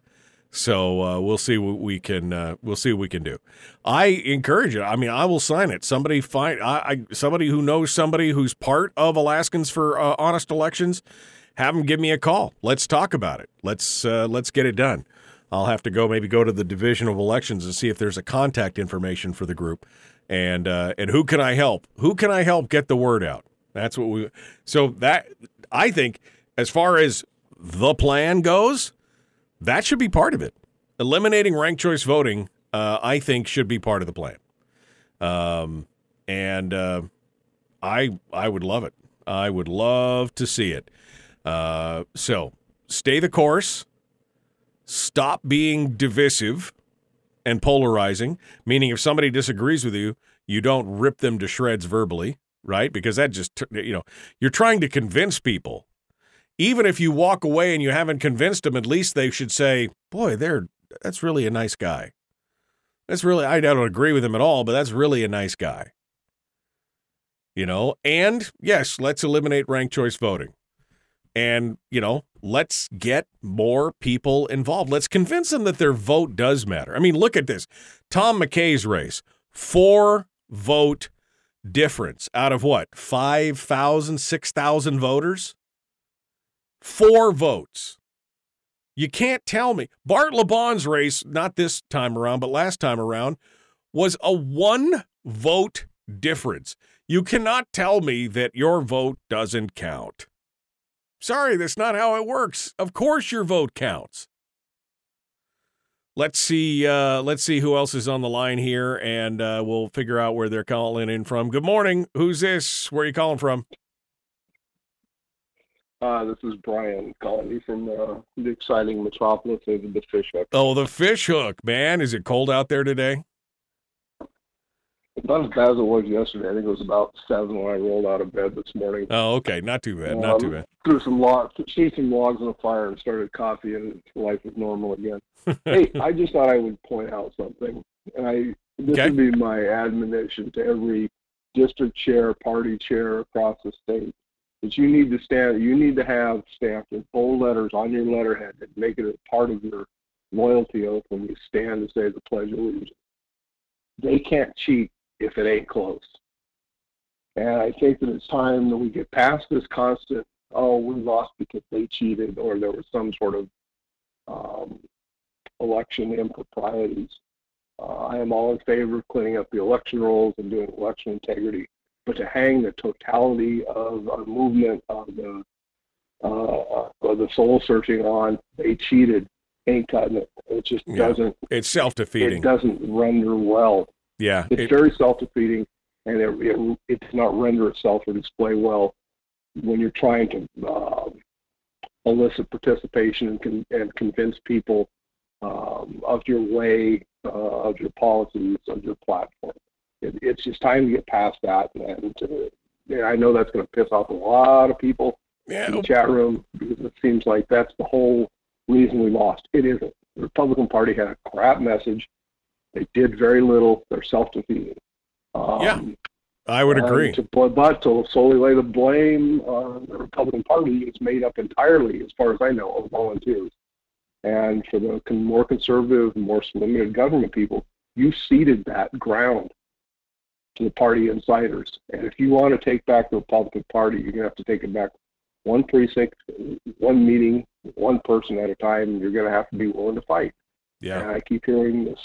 So uh, we'll see what we can. Uh, we'll see what we can do. I encourage it. I mean, I will sign it. Somebody find. I, I somebody who knows somebody who's part of Alaskans for uh, Honest Elections. Have them give me a call. Let's talk about it. Let's uh, let's get it done. I'll have to go maybe go to the Division of Elections and see if there's a contact information for the group, and uh, and who can I help? Who can I help get the word out? That's what we. So that I think, as far as the plan goes, that should be part of it. Eliminating ranked choice voting, uh, I think, should be part of the plan. Um, and uh, I I would love it. I would love to see it. Uh, so stay the course. Stop being divisive and polarizing. Meaning, if somebody disagrees with you, you don't rip them to shreds verbally, right? Because that just you know you're trying to convince people even if you walk away and you haven't convinced them, at least they should say, "Boy, they're that's really a nice guy." That's really I don't agree with him at all, but that's really a nice guy. You know, and yes, let's eliminate ranked choice voting. And, you know, let's get more people involved. Let's convince them that their vote does matter. I mean, look at this. Tom McKay's race, four vote difference out of what? 5,000, 6,000 voters? four votes. You can't tell me. Bart LeBon's race, not this time around, but last time around, was a one vote difference. You cannot tell me that your vote doesn't count. Sorry, that's not how it works. Of course your vote counts. Let's see. Uh, let's see who else is on the line here, and uh, we'll figure out where they're calling in from. Good morning. Who's this? Where are you calling from? Uh, this is Brian calling you from uh, the exciting metropolis of the fish hook. Oh, the fish hook, man. Is it cold out there today? Not as bad as it was yesterday. I think it was about seven when I rolled out of bed this morning. Oh, okay. Not too bad. Not too Um, bad. Threw some logs, threw some logs on the fire, and started coffee, and life is normal again. hey, <laughs> I just thought I would point out something, and I this Okay. would be my admonition to every district chair, party chair across the state. That you need to stand, you need to have stamped in bold letters on your letterhead and make it a part of your loyalty oath when you stand to say the Pledge of Allegiance. They can't cheat if it ain't close. And I think that it's time that we get past this constant oh, we lost because they cheated or there was some sort of um, election improprieties. Uh, I am all in favor of cleaning up the election rolls and doing election integrity. But to hang the totality of a movement of the uh, of the soul searching on they cheated ain't cutting it. It just Yeah. doesn't. It's self defeating. It doesn't render well. Yeah. It's it- very self defeating, and it, it it does not render itself or display well when you're trying to um, elicit participation and, con- and convince people um, of your way, uh, of your policies, of your platform. It, it's just time to get past that, and to, yeah, I know that's going to piss off a lot of people yeah. in the chat room because it seems like that's the whole reason we lost. It isn't. The Republican Party had a crap message. They did very little. They're self-defeating. Um, Yeah, I would agree. To, but to solely lay the blame on the Republican Party is made up entirely, as far as I know, of volunteers. And for the con- more conservative, more limited government people, you ceded that ground to the party insiders. And if you want to take back the Republican Party, you're going to have to take it back one precinct, one meeting, one person at a time. And you're going to have to be willing to fight. Yeah. And I keep hearing this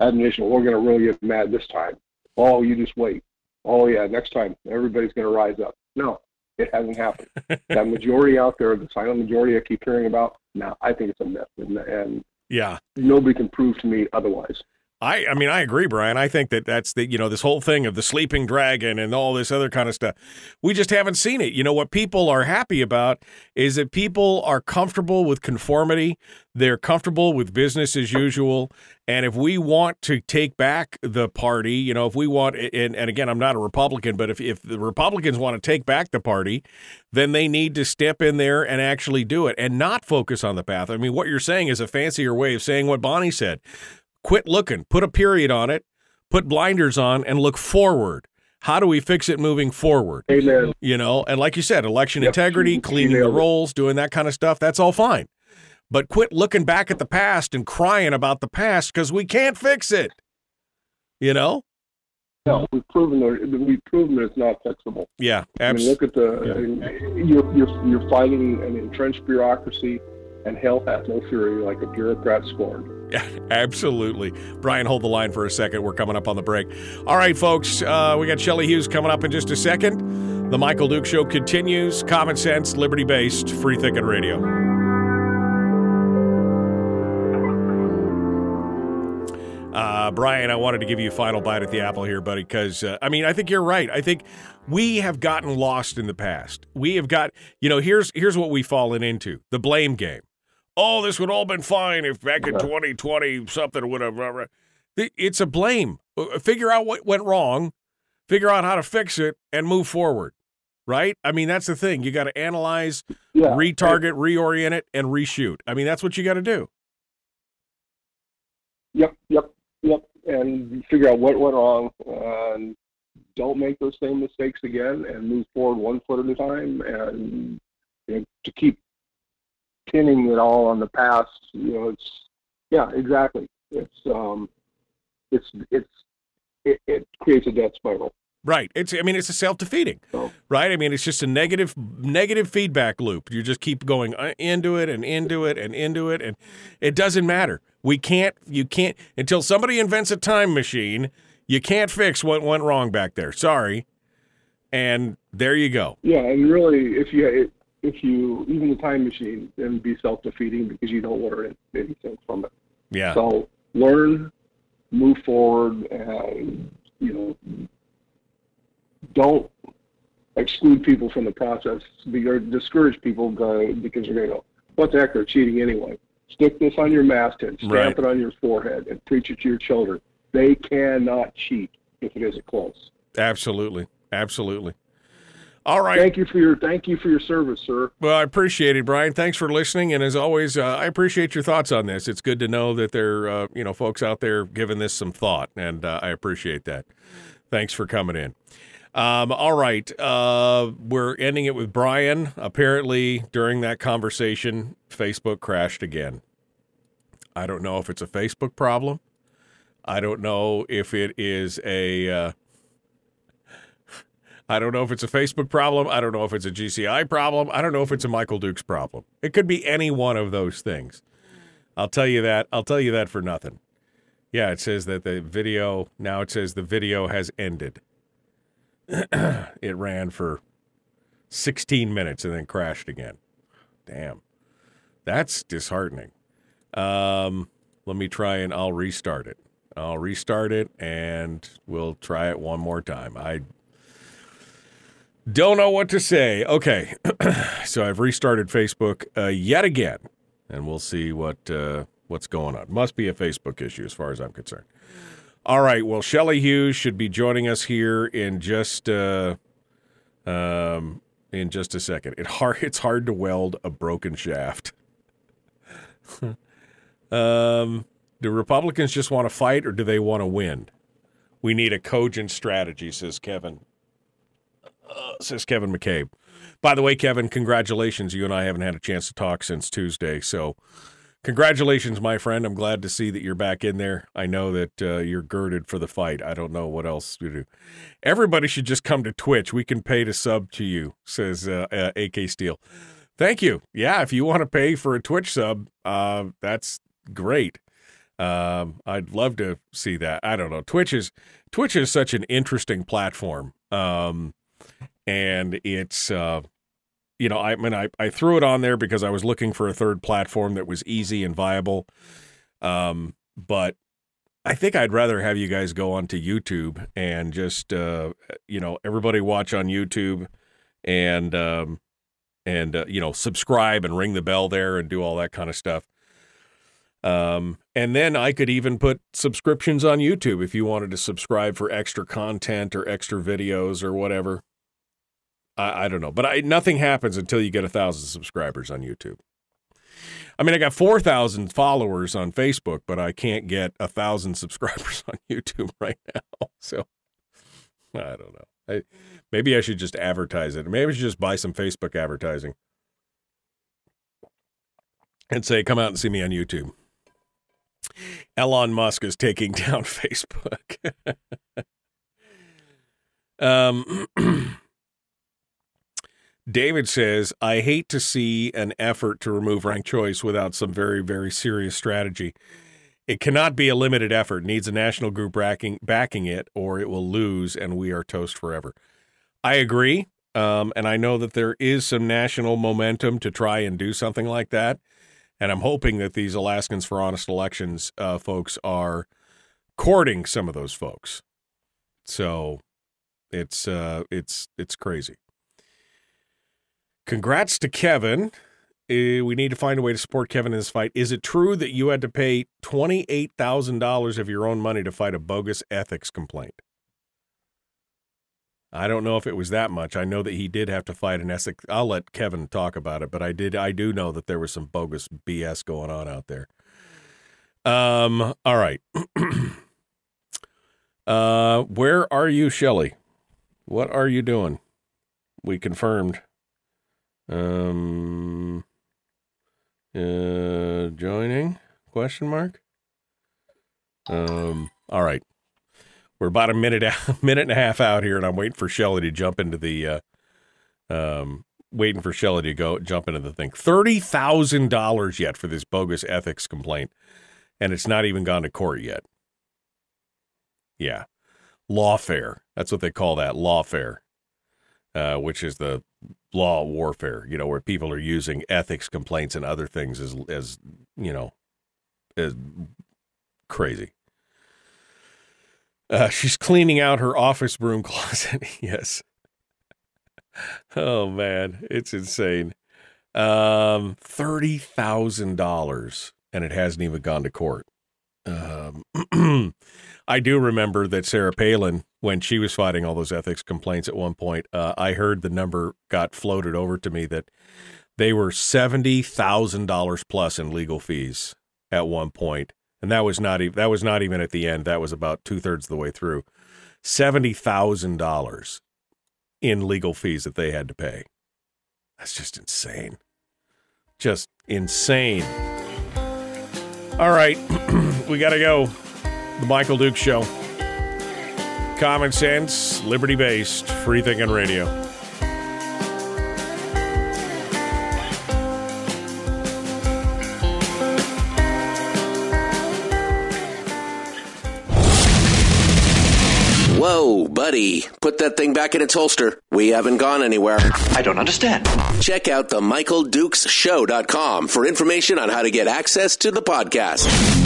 admonition, we're going to really get mad this time. Oh, you just wait. Oh, yeah, next time everybody's going to rise up. No, it hasn't happened. <laughs> that majority out there, the silent majority I keep hearing about, no, I think it's a myth. And, and Yeah. nobody can prove to me otherwise. I, I mean, I agree, Brian. I think that that's the, you know, this whole thing of the sleeping dragon and all this other kind of stuff. We just haven't seen it. You know, what people are happy about is that people are comfortable with conformity. They're comfortable with business as usual. And if we want to take back the party, you know, if we want, and, and again, I'm not a Republican, but if, if the Republicans want to take back the party, then they need to step in there and actually do it and not focus on the path. I mean, what you're saying is a fancier way of saying what Bonnie said quit looking, put a period on it, put blinders on, and look forward. How do we fix it moving forward? Amen. You know, and like you said, election Yep. integrity, cleaning the rolls, doing that kind of stuff, that's all fine. But quit looking back at the past and crying about the past because we can't fix it. You know? No, we've proven that we've proven that it's not fixable. Yeah, I mean, look at the you're, you're you're fighting an entrenched bureaucracy, and hell hath no fury like a bureaucrat scorned. <laughs> Absolutely. Brian, hold the line for a second. We're coming up on the break. All right, folks, uh, we got Shelley Hughes coming up in just a second. The Michael Duke Show continues. Common sense, liberty based, free thinking radio. Uh, Brian, I wanted to give you a final bite at the apple here, buddy, because uh, I mean, I think you're right. I think we have gotten lost in the past. We have got, you know, here's here's what we've fallen into: the blame game. Oh, this would all been fine if back in 2020 something would have. uh, It's a blame. Uh, Figure out what went wrong, figure out how to fix it, and move forward. Right? I mean, that's the thing. You got to analyze, Yeah. retarget, reorient it, and reshoot. I mean, that's what you got to do. Yep, yep, yep. And figure out what went wrong, and don't make those same mistakes again, and move forward one foot at a time. And you know, to keep pinning it all on the past, you know, it's yeah, exactly. It's um, it's it's it, it creates a death spiral. Right. It's I mean it's a self-defeating. So Right? I mean it's just a negative negative feedback loop. You just keep going uh, into it and into it and into it and it doesn't matter. We can't you can't until somebody invents a time machine, you can't fix what went wrong back there. Sorry. And there you go. yeah, and really, if you if you even the time machine, then be self defeating because you don't learn anything from it. Yeah. So learn, move forward, and you know, don't exclude people from the process be- or discourage people go- because you're going to go, what the heck, they're cheating anyway. Stick this on your masthead, stamp Right. it on your forehead, and preach it to your children. They cannot cheat if it isn't close. Absolutely. Absolutely. All right. Thank you for your thank you for your service, sir. Well, I appreciate it, Brian. Thanks for listening, and as always, uh, I appreciate your thoughts on this. It's good to know that there, uh, you know, folks out there giving this some thought, and uh, I appreciate that. Thanks for coming in. Um, all right, uh, we're ending it with Brian. Apparently, during that conversation, Facebook crashed again. I don't know if it's a Facebook problem. I don't know if it is a. I don't know if it's a Facebook problem. I don't know if it's a GCI problem. I don't know if it's a Michael Dukes problem. It could be any one of those things. I'll tell you that. I'll tell you that for nothing. Yeah, it says that the video, now it says the video has ended. <clears throat> it ran for 16 minutes and then crashed again. Damn. That's disheartening. Um, let me try and I'll restart it. I'll restart it and we'll try it one more time. I don't know what to say. Okay. <clears throat> so I've restarted Facebook uh, yet again and we'll see what uh, what's going on. Must be a Facebook issue as far as I'm concerned. All right. Well, Shelley Hughes should be joining us here in just uh, um, in just a second. It hard <laughs> it's hard to weld a broken shaft. <laughs> um, do Republicans just want to fight or do they want to win? We need a cogent strategy, says Kevin. Uh, says Kevin McCabe. By the way, Kevin, congratulations. You and I haven't had a chance to talk since Tuesday. So, congratulations, my friend. I'm glad to see that you're back in there. I know that uh, you're girded for the fight. I don't know what else to do. Everybody should just come to Twitch. We can pay to sub to you, says uh, uh, AK Steel. Thank you. Yeah, if you want to pay for a Twitch sub, uh, that's great. Um, I'd love to see that. I don't know. Twitch is Twitch is such an interesting platform. Um, and it's uh, you know, I mean, I, I threw it on there because I was looking for a third platform that was easy and viable. Um, but I think I'd rather have you guys go onto YouTube and just uh, you know everybody watch on YouTube and um, and uh, you know subscribe and ring the bell there and do all that kind of stuff. Um, and then I could even put subscriptions on YouTube if you wanted to subscribe for extra content or extra videos or whatever. I, I don't know, but I, nothing happens until you get a thousand subscribers on YouTube. I mean, I got four thousand followers on Facebook, but I can't get a thousand <laughs> subscribers on YouTube right now. <laughs> So I don't know. I, maybe I should just advertise it. Maybe I should just buy some Facebook advertising and say, "Come out and see me on YouTube." Elon Musk is taking <laughs> down Facebook. um, <clears throat> David says, I hate to see an effort to remove ranked choice without some very, very serious strategy. It cannot be a limited effort. It needs a national group backing, backing it, or it will lose, and we are toast forever. I agree. Um, and I know that there is some national momentum to try and do something like that. And I'm hoping that these Alaskans for Honest Elections uh, folks are courting some of those folks. So it's uh, it's it's crazy. Congrats to Kevin. Uh, we need to find a way to support Kevin in this fight. Is it true that you had to pay twenty-eight thousand dollars of your own money to fight a bogus ethics complaint? I don't know if it was that much. I know that he did have to fight an ethics. I'll let Kevin talk about it, but I did. I do know that there was some bogus BS going on out there. Um. All right. <clears throat> uh, where are you, Shelley? What are you doing? We confirmed. Um. Uh, joining? Question mark. Um. All right. We're about a minute, a <laughs> minute and a half out here, and I'm waiting for Shelley to jump into the, uh, um, waiting for Shelley to go jump into the thing. Thirty thousand dollars yet for this bogus ethics complaint, and it's not even gone to court yet. Yeah, lawfare. That's what they call that, lawfare, uh, which is the law warfare. You know, where people are using ethics complaints and other things as, as you know, as crazy. Uh, she's cleaning out her office broom <laughs> closet. yes. Oh man, it's insane. Um, thirty thousand dollars, and it hasn't even gone to court. Um, <clears throat> I do remember that Sarah Palin, when she was fighting all those ethics complaints at one point, uh, I heard the number got floated over to me that they were seventy thousand dollars plus in legal fees at one point and that was not even that was not even at the end. That was about two thirds of the way through. Seventy thousand dollars in legal fees that they had to pay. That's just insane. Just insane. All right, <clears throat> we got to go. The Michael Duke Show. Common sense, liberty based, free thinking radio. Whoa, buddy. Put that thing back in its holster. We haven't gone anywhere. I don't understand. Check out the MichaelDukesShow.com for information on how to get access to the podcast.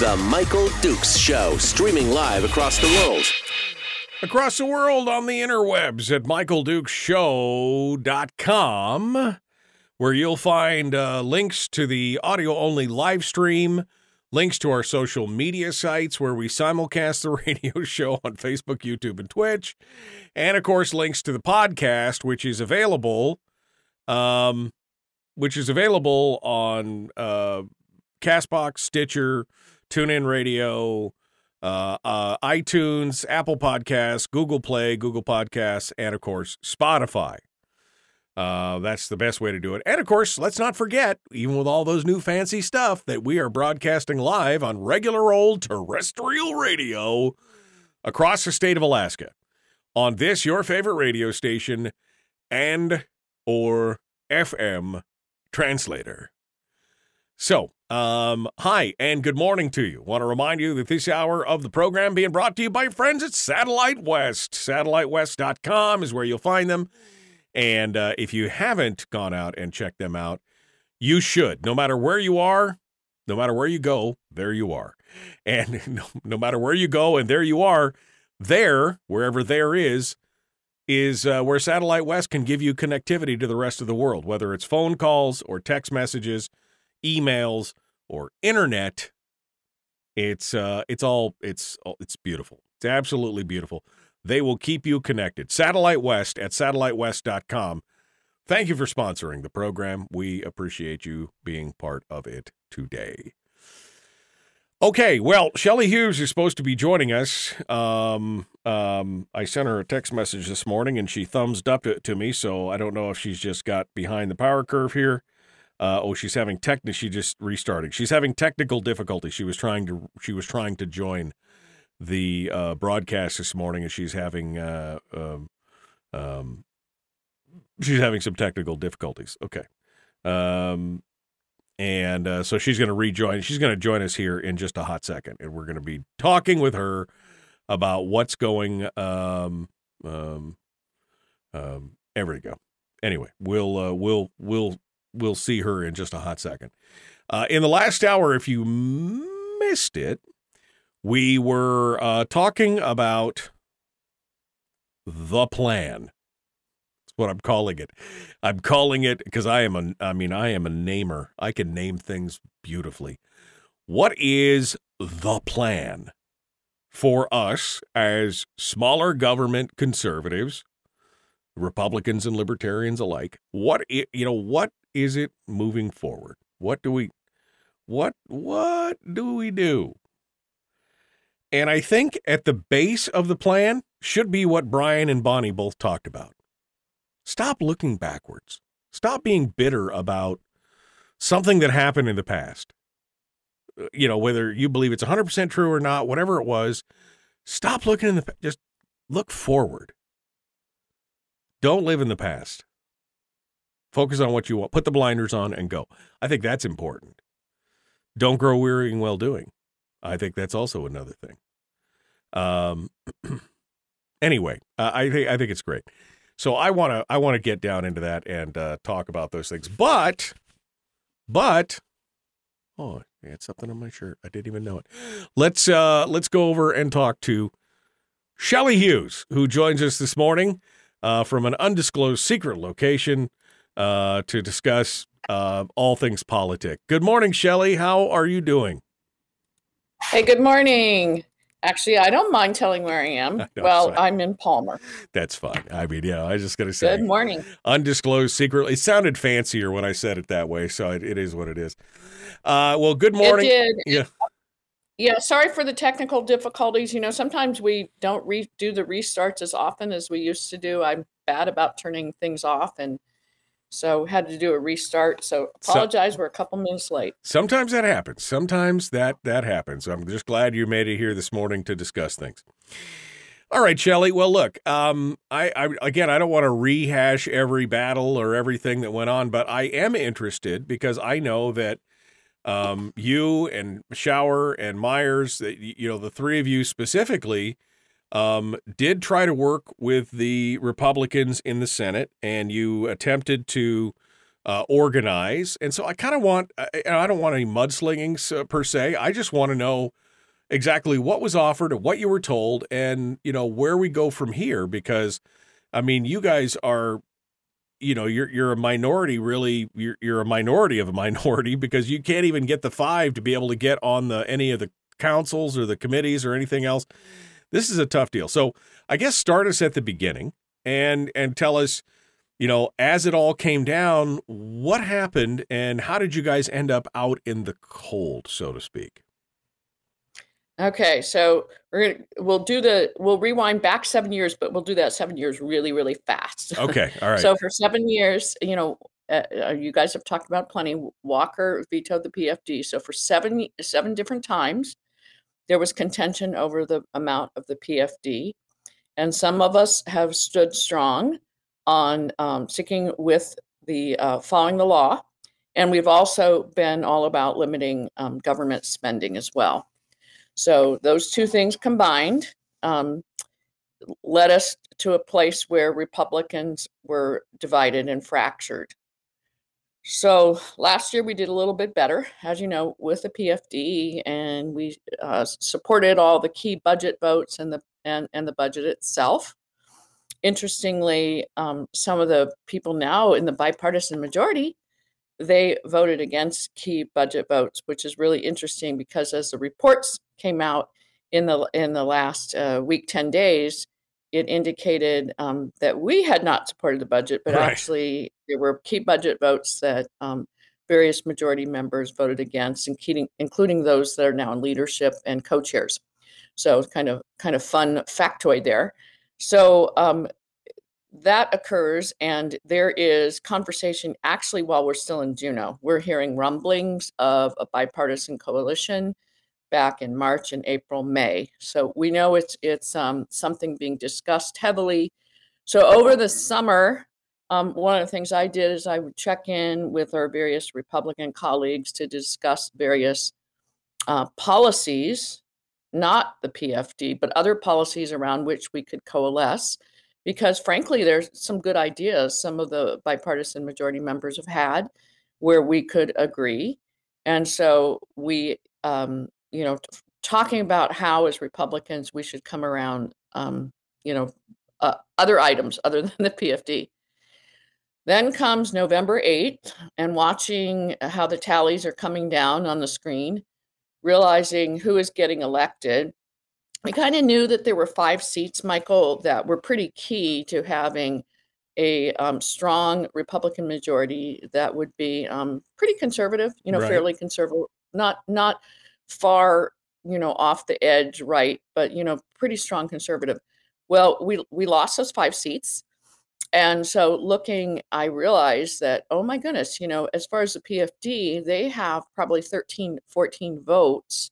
The Michael Dukes Show, streaming live across the world. Across the world on the interwebs at michaeldukeshow.com, where you'll find uh, links to the audio only live stream, links to our social media sites where we simulcast the <laughs> radio show on Facebook, YouTube, and Twitch, and of course, links to the podcast, which is available. Um, which is available on uh, Castbox, Stitcher, TuneIn Radio, uh, uh, iTunes, Apple Podcasts, Google Play, Google Podcasts, and of course, Spotify. Uh, that's the best way to do it. And of course, let's not forget, even with all those new fancy stuff, that we are broadcasting live on regular old terrestrial radio across the state of Alaska on this your favorite radio station and or FM translator. So, um, hi and good morning to you. Want to remind you that this hour of the program being brought to you by friends at Satellite West. SatelliteWest.com is where you'll find them. And uh, if you haven't gone out and checked them out, you should. No matter where you are, no matter where you go, there you are. And <laughs> no, no matter where you go, and there you are, there, wherever there is, is uh, where Satellite West can give you connectivity to the rest of the world, whether it's phone calls or text messages, emails, or internet. It's uh, it's all it's it's beautiful. It's absolutely beautiful. They will keep you connected. Satellite West at satellitewest.com. Thank you for sponsoring the program. We appreciate you being part of it today. Okay, well, Shelley Hughes is supposed to be joining us. Um, um, I sent her a text message this morning and she thumbs up it to me, so I don't know if she's just got behind the power curve here. Uh, oh, she's having tech. She just restarting. She's having technical difficulty. She was trying to. She was trying to join the uh, broadcast this morning, and she's having. Uh, um, um, she's having some technical difficulties. Okay. Um, and uh, so she's going to rejoin. She's going to join us here in just a hot second, and we're going to be talking with her about what's going. Um, um, um, there we go. Anyway, we'll uh, we'll we'll we'll see her in just a hot second. Uh, in the last hour, if you missed it, we were uh, talking about the plan. That's what I'm calling it. I'm calling it because I am a. I mean, I am a namer. I can name things beautifully. What is the plan for us as smaller government conservatives, Republicans and libertarians alike? What you know? What is it moving forward? What do we? What what do we do? And I think at the base of the plan should be what Brian and Bonnie both talked about. Stop looking backwards. Stop being bitter about something that happened in the past. Uh, you know, whether you believe it's 100% true or not, whatever it was, stop looking in the just look forward. Don't live in the past. Focus on what you want. Put the blinders on and go. I think that's important. Don't grow weary in well doing. I think that's also another thing. Um. <clears throat> anyway, uh, I think I think it's great. So I want to I want to get down into that and uh, talk about those things. But, but, oh, I had something on my shirt. I didn't even know it. Let's uh let's go over and talk to Shelley Hughes, who joins us this morning. uh, from an undisclosed secret location uh, to discuss uh, all things politic. Good morning, Shelley. How are you doing? Hey, good morning. Actually, I don't mind telling where I am. <laughs> Well, sorry. I'm in Palmer. That's fine. I mean, yeah, I was just going to say Good morning. undisclosed secret. It sounded fancier when I said it that way, so it, it is what it is. Uh, well, good morning. Yeah. Yeah, sorry for the technical difficulties. You know, sometimes we don't re- do the restarts as often as we used to do. I'm bad about turning things off, and so had to do a restart. So So- apologize. We're a couple minutes late. Sometimes that happens. Sometimes that that happens. I'm just glad you made it here this morning to discuss things. All right, Shelley. Well, look, um, I, I again, I don't want to rehash every battle or everything that went on, but I am interested because I know that um, you and Shower and Myers, that you know, the three of you specifically, um, did try to work with the Republicans in the Senate, and you attempted to uh, organize. And so I kind of want, I, don't want any mudslinging uh, per se. I just want to know exactly what was offered and what you were told, and you know where we go from here. Because, I mean, you guys are, you know, you're you're a minority. Really, you're you're a minority of a minority <laughs> because you can't even get the five to be able to get on the any of the councils or the committees or anything else. This is a tough deal. So I guess start us at the beginning and and tell us you know, as it all came down, what happened and how did you guys end up out in the cold, so to speak? Okay, so we're gonna we'll do the we'll rewind back seven years, but we'll do that seven years really, really fast. <laughs> Okay, all right. So for seven years, you know, uh, uh, you guys have talked about plenty. Walker vetoed the PFD. So for seven seven different times, there was contention over the amount of the PFD, and some of us have stood strong on um, sticking with the uh, following the law, and we've also been all about limiting um, government spending as well. So those two things combined um, led us to a place where Republicans were divided and fractured. So last year we did a little bit better, as you know, with the PFD, and we uh, supported all the key budget votes and the and, and the budget itself. Interestingly, um, some of the people now in the bipartisan majority they voted against key budget votes, which is really interesting because as the reports came out in the in the last uh, week, ten days, it indicated um, that we had not supported the budget, but Right. actually there were key budget votes that um, various majority members voted against, including including those that are now in leadership and co-chairs. So kind of kind of fun factoid there. So um, that occurs and there is conversation actually while we're still in Juneau. We're hearing rumblings of a bipartisan coalition back in March and April, May. So we know it's it's um, something being discussed heavily. So over the summer, um, one of the things I did is I would check in with our various Republican colleagues to discuss various uh, policies, not the PFD, but other policies around which we could coalesce because frankly there's some good ideas some of the bipartisan majority members have had where we could agree and so we um, you know talking about how as republicans we should come around um, you know uh, other items other <laughs> than the pfd then comes november 8th and watching how the tallies are coming down on the screen realizing who is getting elected We kind of knew that there were five seats, Michael, that were pretty key to having a um, strong Republican majority that would be um, pretty conservative, you know, Right. fairly conservative, not not far, you know, off the edge, right, but you know, pretty strong conservative. Well, we we lost those five seats. And so looking, I realized that, oh my goodness, you know, as far as the PFD, they have probably 13, 14 votes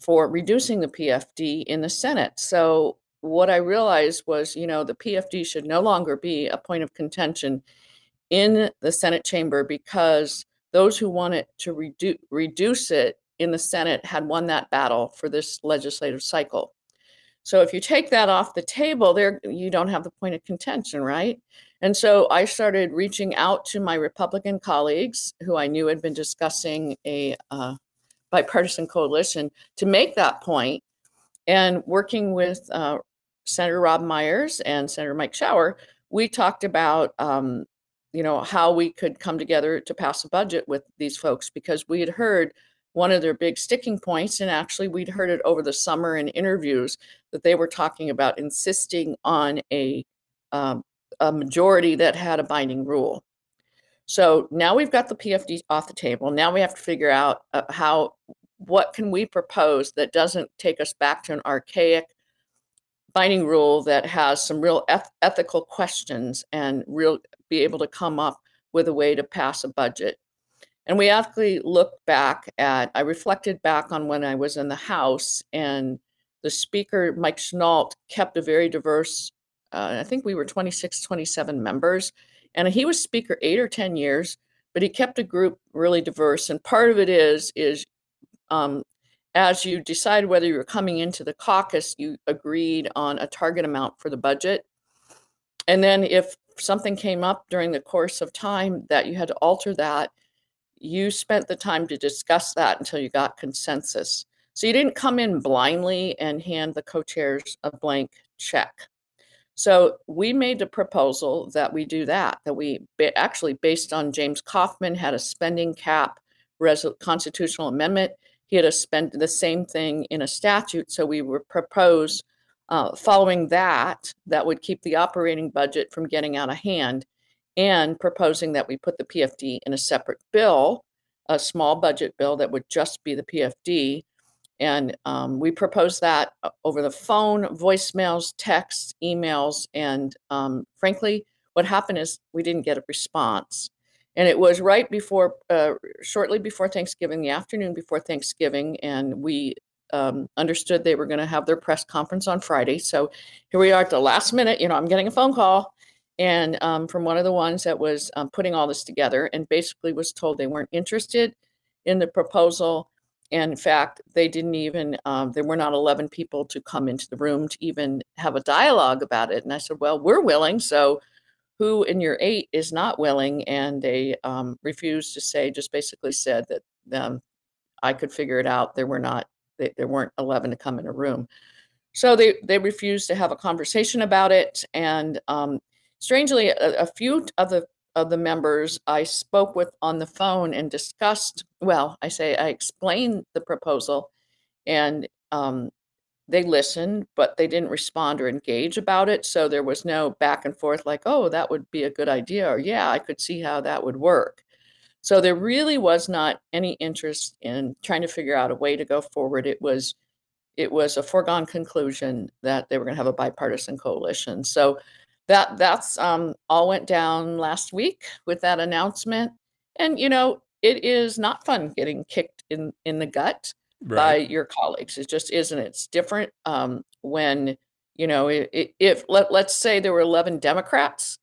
for reducing the PFD in the Senate. So what I realized was, you know, the PFD should no longer be a point of contention in the Senate chamber because those who wanted to redu- reduce it in the Senate had won that battle for this legislative cycle. So if you take that off the table, there you don't have the point of contention, right? And so I started reaching out to my Republican colleagues who I knew had been discussing a uh, bipartisan coalition to make that point, and working with uh, Senator Rob Myers and Senator Mike Shower, we talked about um, you know how we could come together to pass a budget with these folks because we had heard one of their big sticking points and actually we'd heard it over the summer in interviews that they were talking about insisting on a um, a majority that had a binding rule so now we've got the pfd off the table now we have to figure out uh, how what can we propose that doesn't take us back to an archaic binding rule that has some real eth- ethical questions and real be able to come up with a way to pass a budget. And we actually looked back at, I reflected back on when I was in the House, and the Speaker, Mike Chenault, kept a very diverse, uh, I think we were 26, 27 members. And he was Speaker eight or 10 years, but he kept a group really diverse. And part of it is, is um, as you decide whether you're coming into the caucus, you agreed on a target amount for the budget. And then if something came up during the course of time that you had to alter that, you spent the time to discuss that until you got consensus. So you didn't come in blindly and hand the co chairs a blank check. So we made the proposal that we do that, that we actually, based on James Kaufman, had a spending cap res- constitutional amendment he had to spend the same thing in a statute. So we were proposed uh, following that, that would keep the operating budget from getting out of hand, and proposing that we put the PFD in a separate bill, a small budget bill that would just be the PFD. And um, we proposed that uh, over the phone, voicemails, texts, emails, and um, frankly, what happened is we didn't get a response. And it was right before uh, shortly before thanksgiving the afternoon before thanksgiving and we um, understood they were going to have their press conference on friday. So here we are at the last minute you know i'm getting a phone call and um, from one of the ones that was um, putting all this together and basically was told they weren't interested in the proposal. And in fact they didn't even um, there were not 11 people to come into the room to even have a dialogue about it. And i said well we're willing so who in your eight is not willing? And they um, refused to say just basically said that um, i could figure it out. There were not they, there weren't 11 to come in a room. So they they refused to have a conversation about it. And um, strangely a, a, few of the of the members i spoke with on the phone and discussed well i say i explained the proposal and um, they listened, but they didn't respond or engage about it. So there was no back and forth like, oh, that would be a good idea, or yeah, I could see how that would work. So there really was not any interest in trying to figure out a way to go forward. It was it was a foregone conclusion that they were going to have a bipartisan coalition. So that that's um, all went down last week with that announcement. And you know, it is not fun getting kicked in in the gut right. by your colleagues. It just isn't. It's different um, when you know if, if let let's say there were eleven Democrats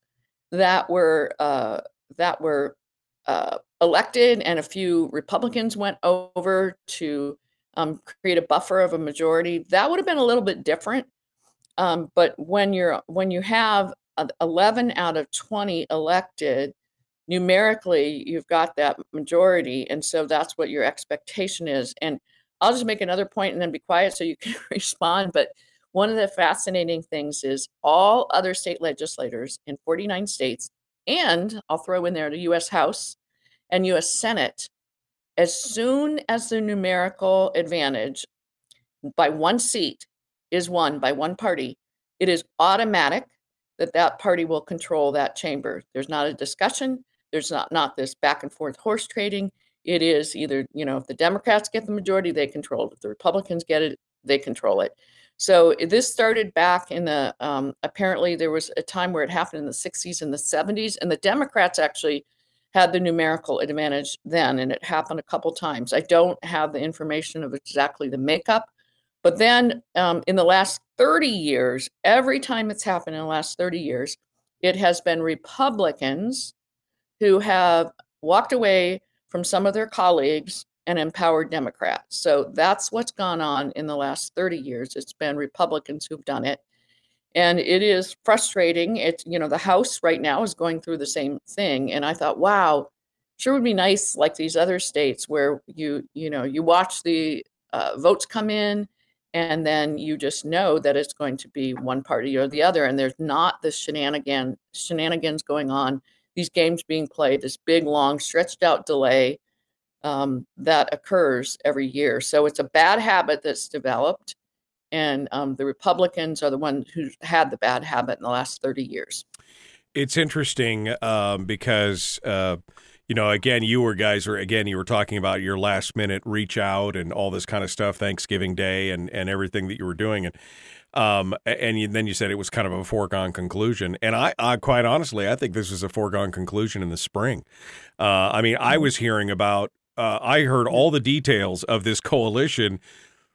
that were uh, that were uh, elected, and a few Republicans went over to um, create a buffer of a majority. That would have been a little bit different. Um, but when you're when you have 11 out of 20 elected numerically you've got that majority and so that's what your expectation is and I'll just make another point and then be quiet so you can <laughs> respond. But one of the fascinating things is all other state legislators in 49 states, and I'll throw in there the US House and US Senate, as soon as the numerical advantage by one seat is won by one party, it is automatic that that party will control that chamber. There's not a discussion. There's not, not this back and forth horse trading it is either you know if the democrats get the majority they control it if the republicans get it they control it so this started back in the um, apparently there was a time where it happened in the 60s and the 70s and the democrats actually had the numerical advantage then and it happened a couple times i don't have the information of exactly the makeup but then um, in the last 30 years every time it's happened in the last 30 years it has been republicans who have walked away from some of their colleagues and empowered Democrats. So that's what's gone on in the last 30 years. It's been Republicans who've done it. And it is frustrating. It's, you know, the House right now is going through the same thing. And I thought, wow, sure would be nice like these other states where you, you know, you watch the uh, votes come in and then you just know that it's going to be one party or the other and there's not this shenanigan shenanigans going on these games being played this big long stretched out delay um, that occurs every year. So it's a bad habit that's developed and um, the republicans are the ones who had the bad habit in the last 30 years. It's interesting um, because uh, you know, again, you were guys were again, you were talking about your last minute reach out and all this kind of stuff, Thanksgiving Day and and everything that you were doing, and um, and you, then you said it was kind of a foregone conclusion, and I, I quite honestly, I think this was a foregone conclusion in the spring. Uh, I mean, I was hearing about, uh, I heard all the details of this coalition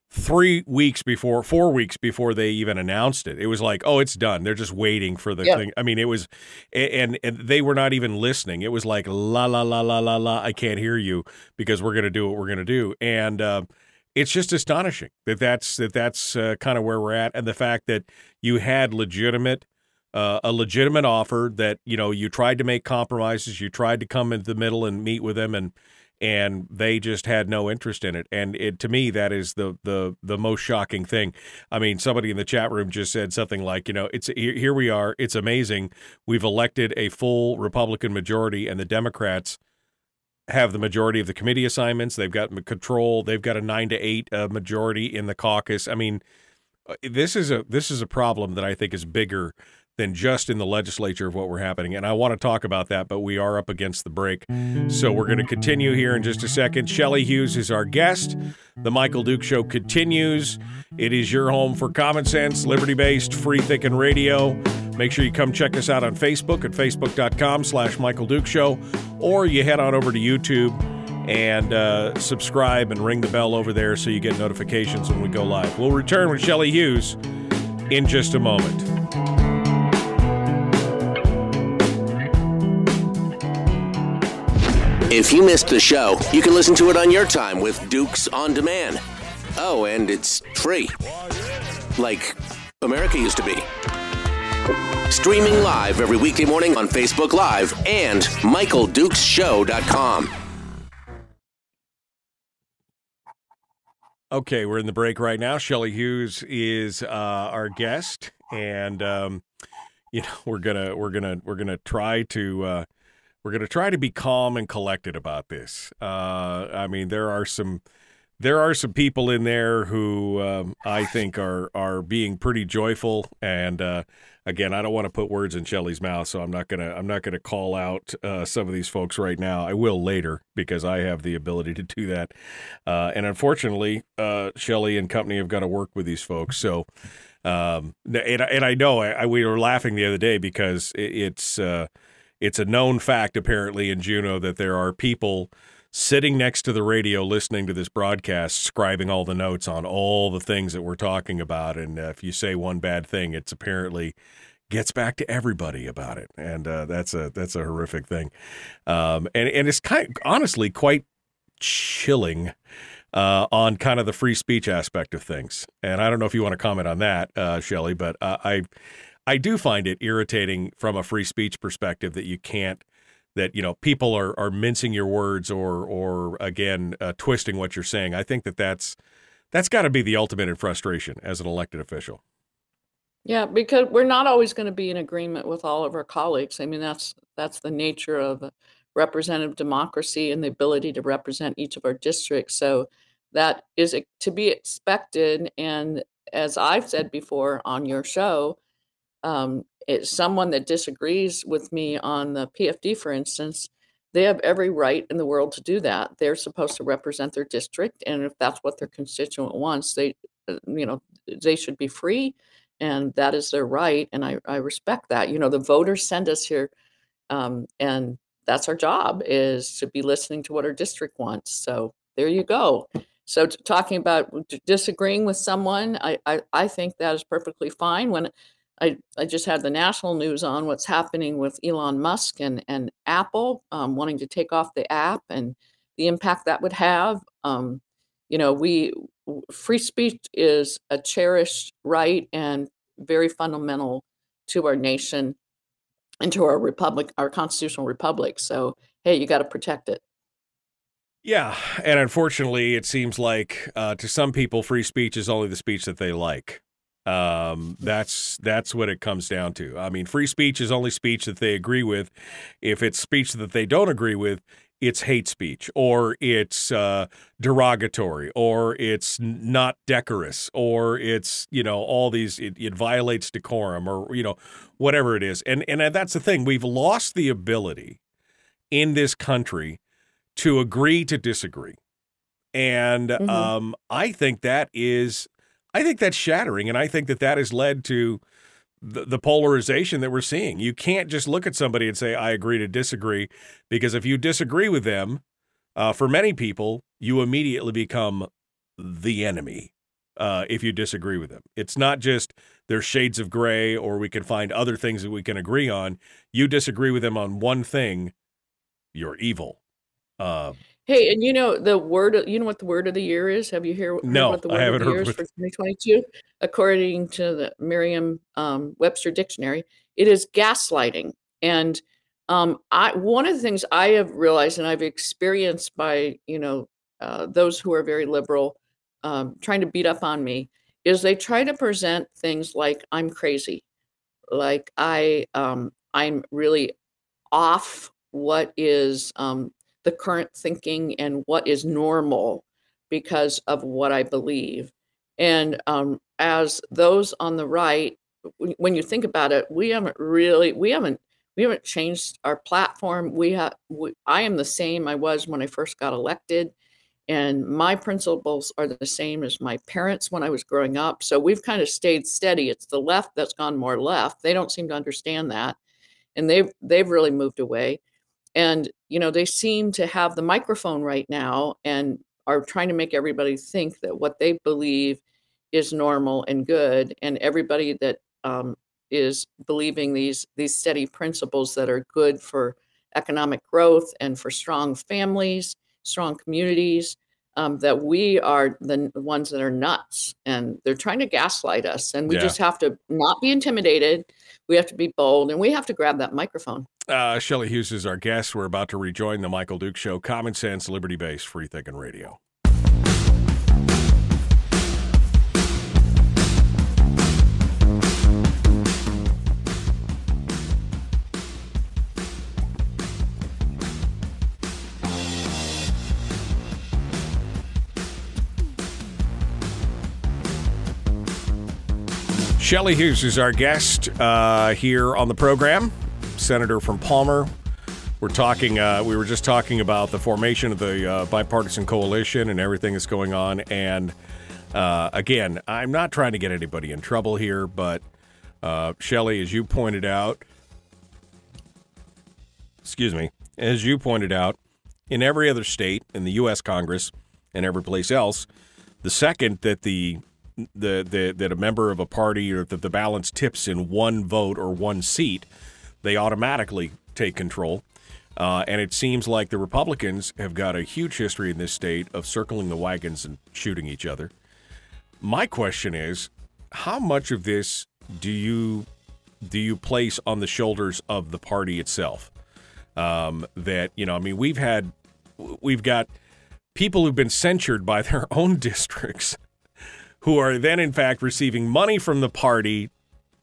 three weeks before, four weeks before they even announced it. It was like, oh, it's done. They're just waiting for the yeah. thing. I mean, it was, and and they were not even listening. It was like la la la la la la. I can't hear you because we're gonna do what we're gonna do, and uh, it's just astonishing that that's that that's uh, kind of where we're at, and the fact that you had legitimate. Uh, a legitimate offer that you know you tried to make compromises you tried to come into the middle and meet with them and and they just had no interest in it. And it, to me, that is the the the most shocking thing. I mean, somebody in the chat room just said something like, you know, it's here we are. It's amazing. We've elected a full Republican majority, and the Democrats have the majority of the committee assignments. They've got control. They've got a nine to eight uh, majority in the caucus. I mean, uh, this is a this is a problem that I think is bigger than just in the legislature of what we're happening. And I want to talk about that, but we are up against the break. So we're going to continue here in just a second. Shelley Hughes is our guest. The Michael Duke Show continues. It is your home for common sense, liberty based, free thinking radio. Make sure you come check us out on Facebook at facebook.com slash Michael Duke Show, or you head on over to YouTube and uh, subscribe and ring the bell over there so you get notifications when we go live. We'll return with Shelley Hughes in just a moment. If you missed the show, you can listen to it on your time with Dukes on Demand. Oh, and it's free. Like America used to be. Streaming live every weekday morning on Facebook Live and MichaelDukesShow.com. Okay, we're in the break right now. Shelley Hughes is uh, our guest, and um, you know we're gonna we're gonna we're gonna try to uh, we're going to try to be calm and collected about this. Uh, I mean, there are some there are some people in there who um, I think are are being pretty joyful. And uh, again, I don't want to put words in Shelley's mouth, so I'm not gonna I'm not gonna call out uh, some of these folks right now. I will later because I have the ability to do that. Uh, and unfortunately, uh, Shelley and company have got to work with these folks. So. Um, and, and I know I, I, we were laughing the other day because it, it's uh, it's a known fact, apparently, in Juneau that there are people sitting next to the radio listening to this broadcast, scribing all the notes on all the things that we're talking about. And uh, if you say one bad thing, it's apparently gets back to everybody about it, and uh, that's a that's a horrific thing. Um, and and it's kind honestly quite chilling. Uh, on kind of the free speech aspect of things, and I don't know if you want to comment on that, uh, Shelley, but uh, I I do find it irritating from a free speech perspective that you can't that you know people are are mincing your words or or again uh, twisting what you're saying. I think that that's that's got to be the ultimate in frustration as an elected official. Yeah, because we're not always going to be in agreement with all of our colleagues. I mean, that's that's the nature of representative democracy and the ability to represent each of our districts. So that is to be expected. And as I've said before on your show, um, it's someone that disagrees with me on the PFD, for instance, they have every right in the world to do that. They're supposed to represent their district, and if that's what their constituent wants, they, uh, you know, they should be free, and that is their right. And I, I respect that. You know, the voters send us here, um, and that's our job is to be listening to what our district wants. So there you go. So talking about disagreeing with someone, I, I, I think that is perfectly fine. When I, I just had the national news on what's happening with Elon Musk and, and Apple um, wanting to take off the app and the impact that would have. Um, you know, we free speech is a cherished right and very fundamental to our nation and to our republic, our constitutional republic. So, hey, you got to protect it. Yeah, and unfortunately, it seems like uh, to some people, free speech is only the speech that they like. Um, that's that's what it comes down to. I mean, free speech is only speech that they agree with. If it's speech that they don't agree with, it's hate speech, or it's uh, derogatory, or it's not decorous, or it's you know all these it, it violates decorum, or you know whatever it is. And and that's the thing. We've lost the ability in this country to agree to disagree. And Mhm. um, I think that is, I think that's shattering. And I think that that has led to the, the polarization that we're seeing. You can't just look at somebody and say, I agree to disagree, because if you disagree with them, uh, for many people, you immediately become the enemy uh, if you disagree with them. It's not just there's shades of gray or we can find other things that we can agree on. You disagree with them on one thing, you're evil. Uh, Hey, and you know the word. You know what the word of the year is? Have you hear, heard No, what the I word haven't of the year heard is for 2022? According to the Merriam-Webster dictionary, it is gaslighting. And um, I one of the things I have realized and I've experienced by you know uh, those who are very liberal um, trying to beat up on me is they try to present things like I'm crazy, like I um, I'm really off what is um, the current thinking and what is normal because of what I believe. And um, as those on the right, when you think about it, we haven't really, we haven't, we haven't changed our platform. We have, we, I am the same I was when I first got elected, and my principles are the same as my parents when I was growing up. So we've kind of stayed steady. It's the left that's gone more left. They don't seem to understand that, and they've they've really moved away and you know they seem to have the microphone right now and are trying to make everybody think that what they believe is normal and good and everybody that um, is believing these these steady principles that are good for economic growth and for strong families strong communities um, that we are the ones that are nuts and they're trying to gaslight us and we Yeah. just have to not be intimidated we have to be bold and we have to grab that microphone uh, Shelley Hughes is our guest. We're about to rejoin the Michael Duke Show, common sense, liberty based, free thinking radio. Shelley Hughes is our guest uh, here on the program, Senator from Palmer. We're talking. Uh, we were just talking about the formation of the uh, bipartisan coalition and everything that's going on. And uh, again, I'm not trying to get anybody in trouble here, but uh, Shelley, as you pointed out, excuse me, as you pointed out, in every other state, in the U.S. Congress, and every place else, the second that the the, the that a member of a party or that the balance tips in one vote or one seat, they automatically take control. Uh, and it seems like the Republicans have got a huge history in this state of circling the wagons and shooting each other. My question is, how much of this do you do you place on the shoulders of the party itself? Um, that you know, I mean, we've had we've got people who've been censured by their <laughs> own districts who are then in fact receiving money from the party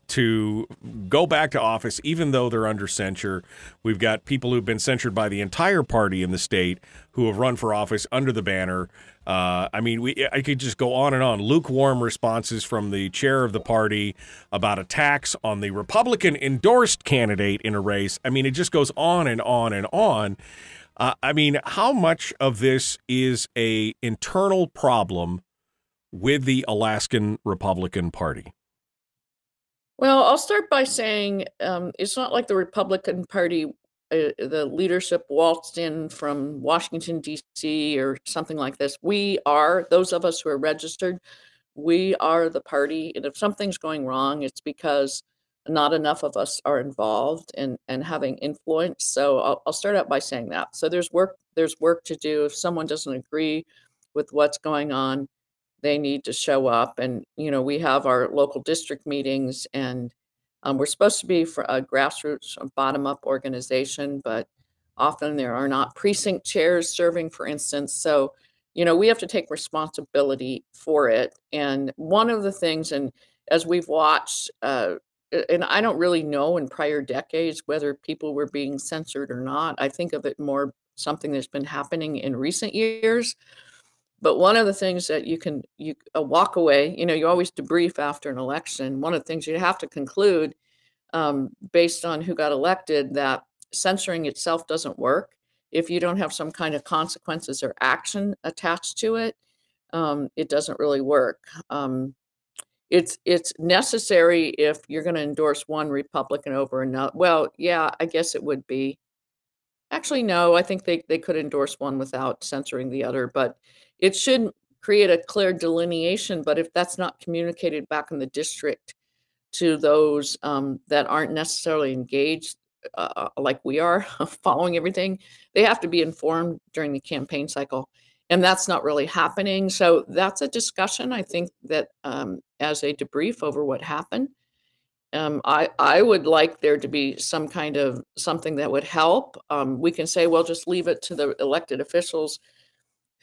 to go back to office even though they're under censure. We've got people who've been censured by the entire party in the state who have run for office under the banner. Uh, I mean, we I could just go on and on. Lukewarm responses from the chair of the party about attacks on the Republican endorsed candidate in a race. I mean, it just goes on and on and on. Uh, I mean, how much of this is a internal problem with the Alaskan Republican Party? Well, I'll start by saying um, it's not like the Republican Party, uh, the leadership waltzed in from Washington, D.C., or something like this. We are, those of us who are registered, we are the party. And if something's going wrong, it's because not enough of us are involved and, and having influence. So I'll, I'll start out by saying that. So there's work, there's work to do. If someone doesn't agree with what's going on, they need to show up and you know we have our local district meetings and um, we're supposed to be for a grassroots bottom up organization but Often there are not precinct chairs serving, for instance. So, you know, we have to take responsibility for it. And one of the things, and as we've watched, uh, and I don't really know in prior decades whether people were being censored or not. I think of it more something that's been happening in recent years. But one of the things that you can you walk away, you know, you always debrief after an election. One of the things you have to conclude, um, based on who got elected, that censoring itself doesn't work if you don't have some kind of consequences or action attached to it. Um, it doesn't really work. Um, it's it's necessary if you're going to endorse one Republican over another. Well, yeah, I guess it would be. Actually, no, I think they, they could endorse one without censoring the other, but it should create a clear delineation. But if that's not communicated back in the district to those um, that aren't necessarily engaged, uh, like we are, <laughs> following everything, they have to be informed during the campaign cycle and that's not really happening. So that's a discussion. I think that um, as a debrief over what happened, um, I I would like there to be some kind of something that would help. Um, we can say, well, just leave it to the elected officials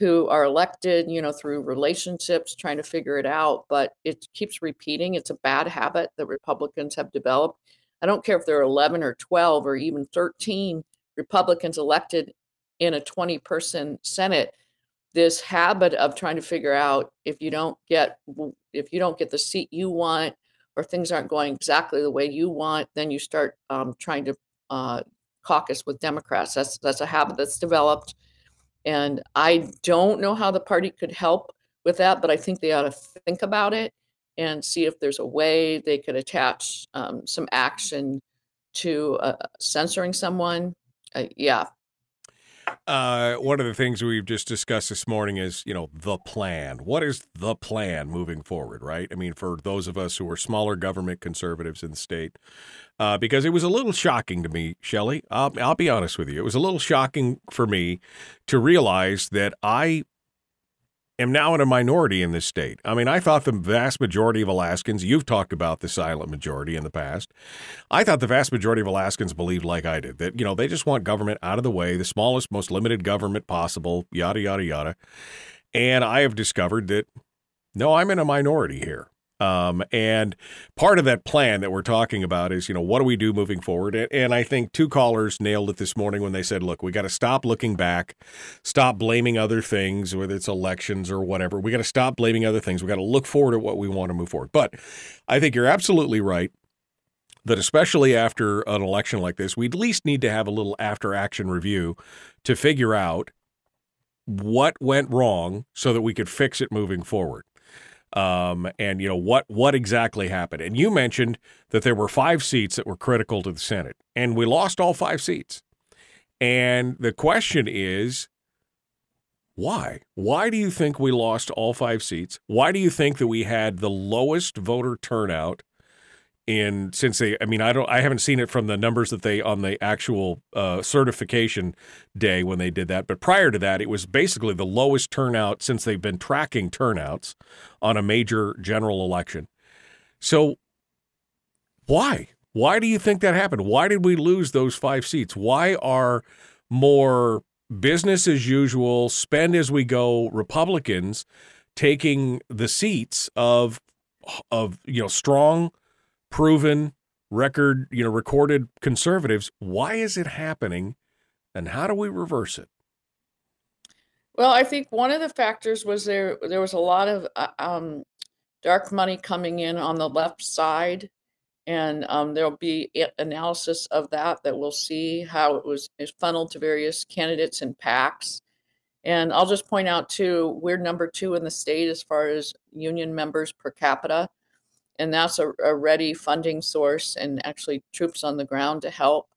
who are elected, you know, through relationships, trying to figure it out. But it keeps repeating. It's a bad habit that Republicans have developed. I don't care if there are 11 or 12 or even 13 Republicans elected in a 20 person Senate this habit of trying to figure out if you don't get if you don't get the seat you want or things aren't going exactly the way you want then you start um, trying to uh, caucus with democrats that's that's a habit that's developed and i don't know how the party could help with that but i think they ought to think about it and see if there's a way they could attach um, some action to uh, censoring someone uh, yeah uh, one of the things we've just discussed this morning is, you know, the plan. What is the plan moving forward, right? I mean, for those of us who are smaller government conservatives in the state, uh, because it was a little shocking to me, Shelley. I'll, I'll be honest with you. It was a little shocking for me to realize that I am now in a minority in this state. I mean, I thought the vast majority of Alaskans, you've talked about the silent majority in the past. I thought the vast majority of Alaskans believed like I did that, you know, they just want government out of the way, the smallest, most limited government possible, yada, yada, yada. And I have discovered that no, I'm in a minority here. Um, and part of that plan that we're talking about is, you know, what do we do moving forward? And I think two callers nailed it this morning when they said, look, we got to stop looking back, stop blaming other things, whether it's elections or whatever. We got to stop blaming other things. We got to look forward at what we want to move forward. But I think you're absolutely right that especially after an election like this, we at least need to have a little after action review to figure out what went wrong so that we could fix it moving forward um, and you know what what exactly happened. And you mentioned that there were five seats that were critical to the Senate, and we lost all five seats. And the question is, why? Why do you think we lost all five seats? Why do you think that we had the lowest voter turnout in since they i mean i don't i haven't seen it from the numbers that they on the actual uh, certification day when they did that. But prior to that it was basically the lowest turnout since they've been tracking turnouts on a major general election. So why? Why do you think that happened? Why did we lose those five seats? Why are more business as usual spend as we go republicans taking the seats of of you know strong proven record, you know, recorded conservatives. Why is it happening and how do we reverse it? Well, I think one of the factors was there there was a lot of uh, um, dark money coming in on the left side, and um, there'll be analysis of that that we'll see how it was funneled to various candidates and PACs. And I'll just point out too, we're number two in the state as far as union members per capita and that's a, a ready funding source and actually troops on the ground to help.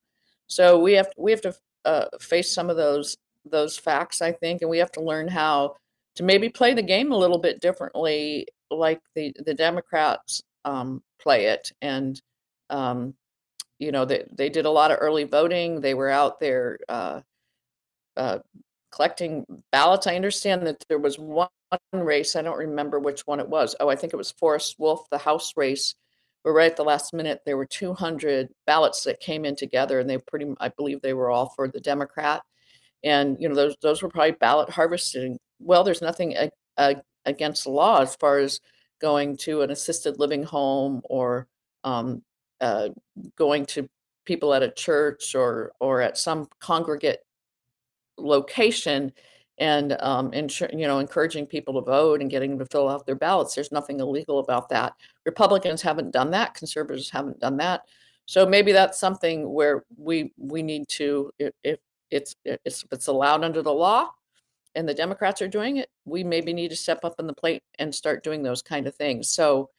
So we have we have to uh, face some of those those facts, I think, and we have to learn how to maybe play the game a little bit differently, like the the Democrats um, play it. And um, you know, they they did a lot of early voting. They were out there uh, uh, collecting ballots. I understand that there was one race. I don't remember which one it was. Oh, I think it was Forrest Wolfe, the House race, but right at the last minute, there were 200 ballots that came in together, and they pretty, I believe, they were all for the Democrat, and you know those those were probably ballot harvesting. Well, there's nothing against the law as far as going to an assisted living home or um, uh, going to people at a church or or at some congregate location and um, you know encouraging people to vote and getting them to fill out their ballots. There's nothing illegal about that. Republicans haven't done that. Conservatives haven't done that. So maybe that's something where we we need to if, it's it's if it's allowed under the law and the Democrats are doing it, we maybe need to step up in the plate and start doing those kind of things. So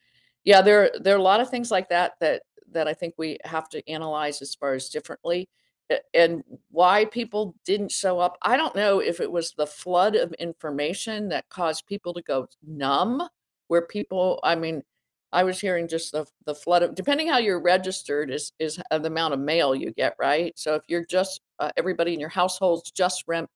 yeah, there there are a lot of things like that that that I think we have to analyze as far as differently and why people didn't show up. I don't know if it was the flood of information that caused people to go numb, where people, I mean, I was hearing just the, the flood of, depending how you're registered, is, is the amount of mail you get, right? So if you're just, uh, everybody in your household's just rent,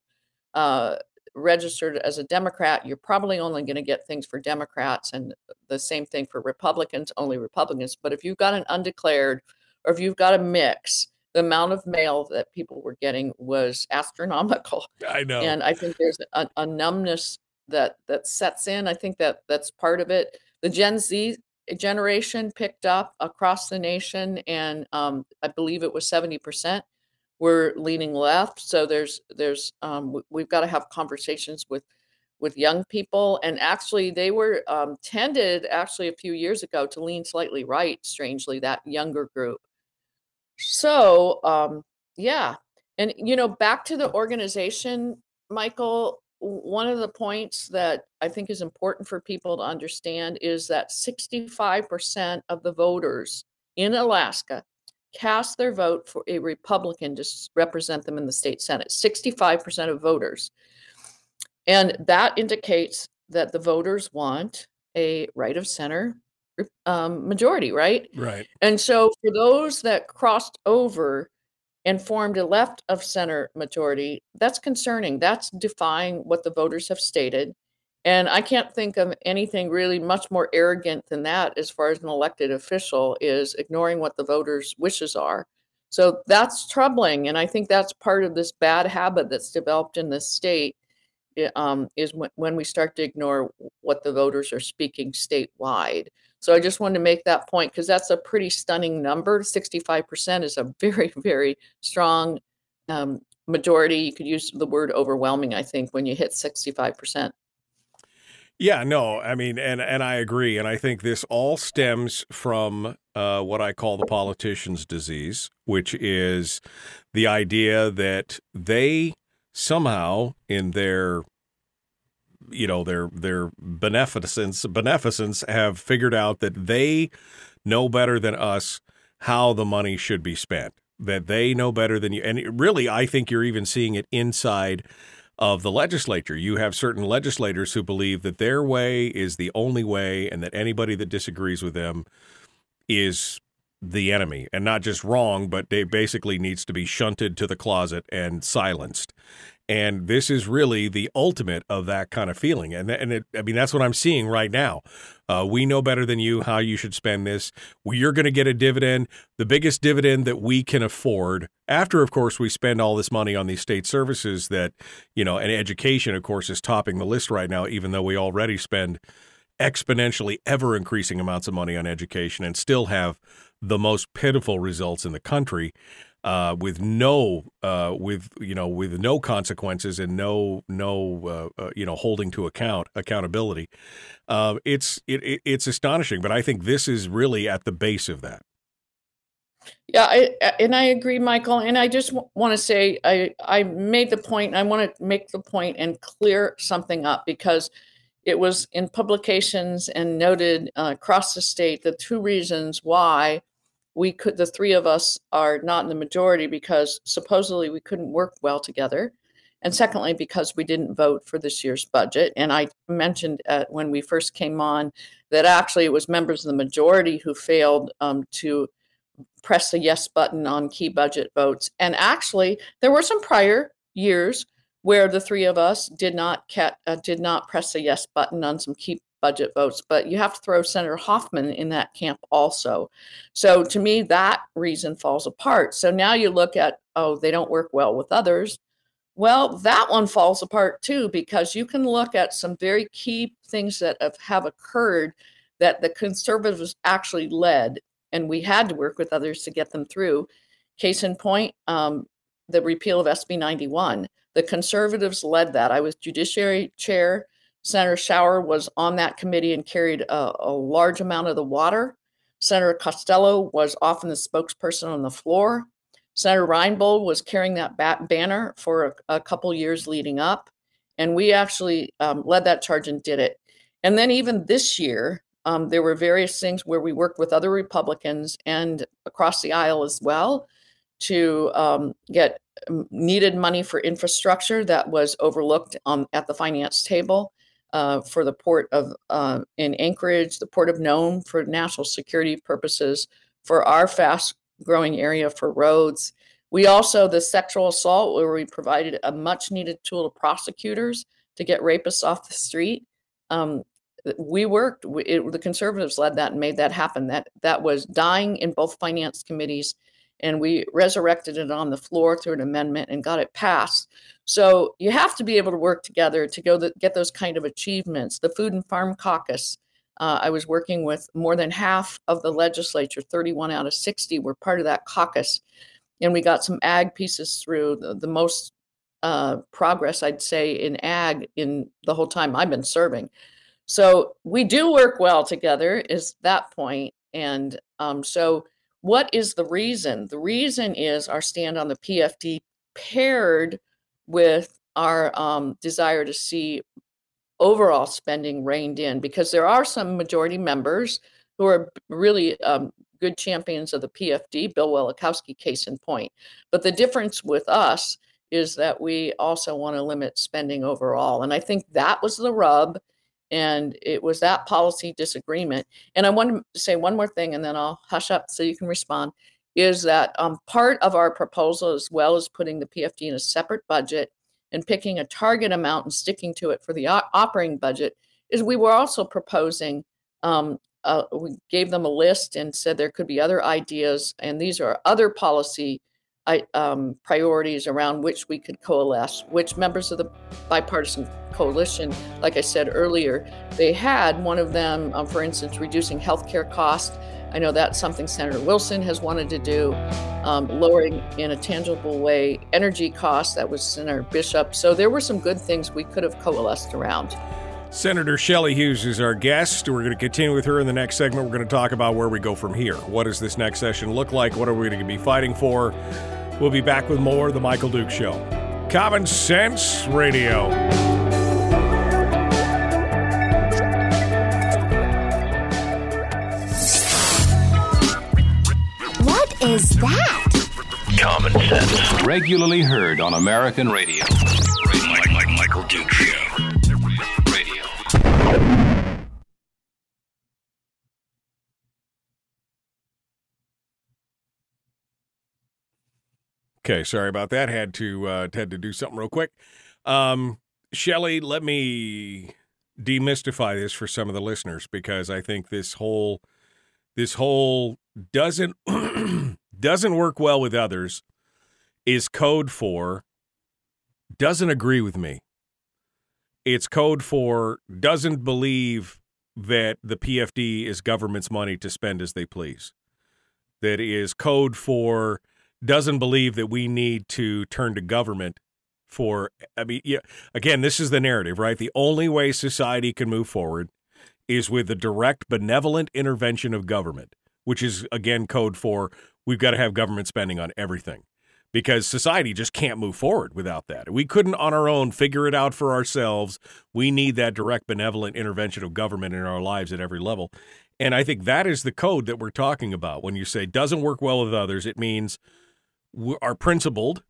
uh, registered as a Democrat, you're probably only going to get things for Democrats, and the same thing for Republicans, only Republicans. But if you've got an undeclared, or if you've got a mix, the amount of mail that people were getting was astronomical. <laughs> I know. And I think there's a, a, numbness that that sets in. I think that that's part of it. The Gen Z generation picked up across the nation, and um, I believe it was seventy percent were leaning left. So there's there's um, we've got to have conversations with with young people, and actually they were um, tended actually a few years ago to lean slightly right. Strangely, that younger group. So, um, yeah. And, you know, back to the organization, Michael, one of the points that I think is important for people to understand is that 65% of the voters in Alaska cast their vote for a Republican to represent them in the state Senate. 65% of voters. And that indicates that the voters want a right of center um, majority, right? Right. And so for those that crossed over and formed a left of center majority, that's concerning. That's defying what the voters have stated. And I can't think of anything really much more arrogant than that as far as an elected official is ignoring what the voters' wishes are. So that's troubling. And I think that's part of this bad habit that's developed in this state um, is when, when we start to ignore what the voters are speaking statewide. So I just wanted to make that point because that's a pretty stunning number. 65% is a <laughs> very, very strong um, majority. You could use the word overwhelming, I think, when you hit 65%. Yeah, no, I mean, and and I agree, and I think this all stems from uh, what I call the politician's disease, which is the idea that they somehow, in their you know their their beneficence beneficence have figured out that they know better than us how the money should be spent that they know better than you. And really i think you're even seeing it inside of the legislature. You have certain legislators who believe that their way is the only way and that anybody that disagrees with them is the enemy and not just wrong but they basically needs to be shunted to the closet and silenced and this is really the ultimate of that kind of feeling. And, and it, I mean, that's what I'm seeing right now. Uh, we know better than you how you should spend this. You're going to get a dividend, the biggest dividend that we can afford. After, of course, we spend all this money on these state services that, you know, and education, of course, is topping the list right now, even though we already spend exponentially ever increasing amounts of money on education and still have the most pitiful results in the country uh, with no uh, with you know with no consequences and no no uh, uh you know holding to account accountability. Uh, it's it, it's astonishing, but I think this is really at the base of that. Yeah, I, and I agree, Michael. And I just want to say I I made the point. I want to make the point and clear something up because it was in publications and noted uh, across the state the two reasons why we could the three of us are not in the majority because supposedly we couldn't work well together. And secondly because we didn't vote for this year's budget. And i mentioned when we first came on that actually it was members of the majority who failed um, to press the yes button on key budget votes. And actually there were some prior years where the three of us did not uh, did not press the yes button on some key budget votes, but you have to throw Senator Hoffman in that camp also. So to me, that reason falls apart. So now you look at, oh, they don't work well with others. Well, that one falls apart too, because you can look at some very key things that have, have occurred that the conservatives actually led, and we had to work with others to get them through. Case in point, um, the repeal of SB 91. The conservatives led that. I was judiciary chair. Senator Shower was on that committee and carried a, a large amount of the water. Senator Costello was often the spokesperson on the floor. Senator Reinbold was carrying that bat- banner for a, a, couple years leading up. And we actually um, led that charge and did it. And then even this year, um, there were various things where we worked with other Republicans and across the aisle as well to um, get needed money for infrastructure that was overlooked um, at the finance table uh, for the port of uh, in Anchorage, the port of Nome for national security purposes, for our fast growing area for roads. We also, the sexual assault, where we provided a much needed tool to prosecutors to get rapists off the street. Um, we worked, it, the conservatives led that and made that happen. That, that was dying in both finance committees and we resurrected it on the floor through an amendment and got it passed. So you have to be able to work together to go the, get those kind of achievements. The Food and Farm Caucus, uh, I was working with more than half of the legislature, 31 out of 60 were part of that caucus. And we got some ag pieces through, the, the most uh, progress, I'd say, in ag in the whole time I've been serving. So we do work well together, is that point. And um, so what is the reason? The reason is our stand on the PFD paired with our um, desire to see overall spending reined in because there are some majority members who are really um, good champions of the PFD, Bill Wielechowski, case in point. But the difference with us is that we also want to limit spending overall. And I think that was the rub and it was that policy disagreement. And I want to say one more thing, and then I'll hush up so you can respond. Is that um, part of our proposal, as well as putting the PFD in a separate budget and picking a target amount and sticking to it for the operating budget, is we were also proposing. Um, uh, we gave them a list and said there could be other ideas, and these are other policy um, priorities around which we could coalesce, which members of the bipartisan coalition, like I said earlier, they had. One of them, um, for instance, reducing healthcare costs. I know that's something Senator Wilson has wanted to do, um, lowering in a tangible way energy costs. That was Senator Bishop. So there were some good things we could have coalesced around. Senator Shelley Hughes is our guest. We're going to continue with her in the next segment. We're going to talk about where we go from here. What does this next session look like? What are we going to be fighting for? We'll be back with more of The Michael Duke Show. Common Sense Radio. What is that? Common Sense. Regularly heard on American radio. Mike, Mike, Michael Duke Show. Okay, sorry about that. Had to uh, had to do something real quick. Um, Shelley, let me demystify this for some of the listeners because I think this whole this whole doesn't <clears throat> doesn't work well with others is code for doesn't agree with me. It's code for doesn't believe that the PFD is government's money to spend as they please. That is code for doesn't believe that we need to turn to government for I mean yeah again this is the narrative right the only way society can move forward is with the direct benevolent intervention of government which is again code for we've got to have government spending on everything because society just can't move forward without that. We couldn't on our own figure it out for ourselves. We need that direct benevolent intervention of government in our lives at every level. And I think that is the code that we're talking about. When you say doesn't work well with others, it means are principled,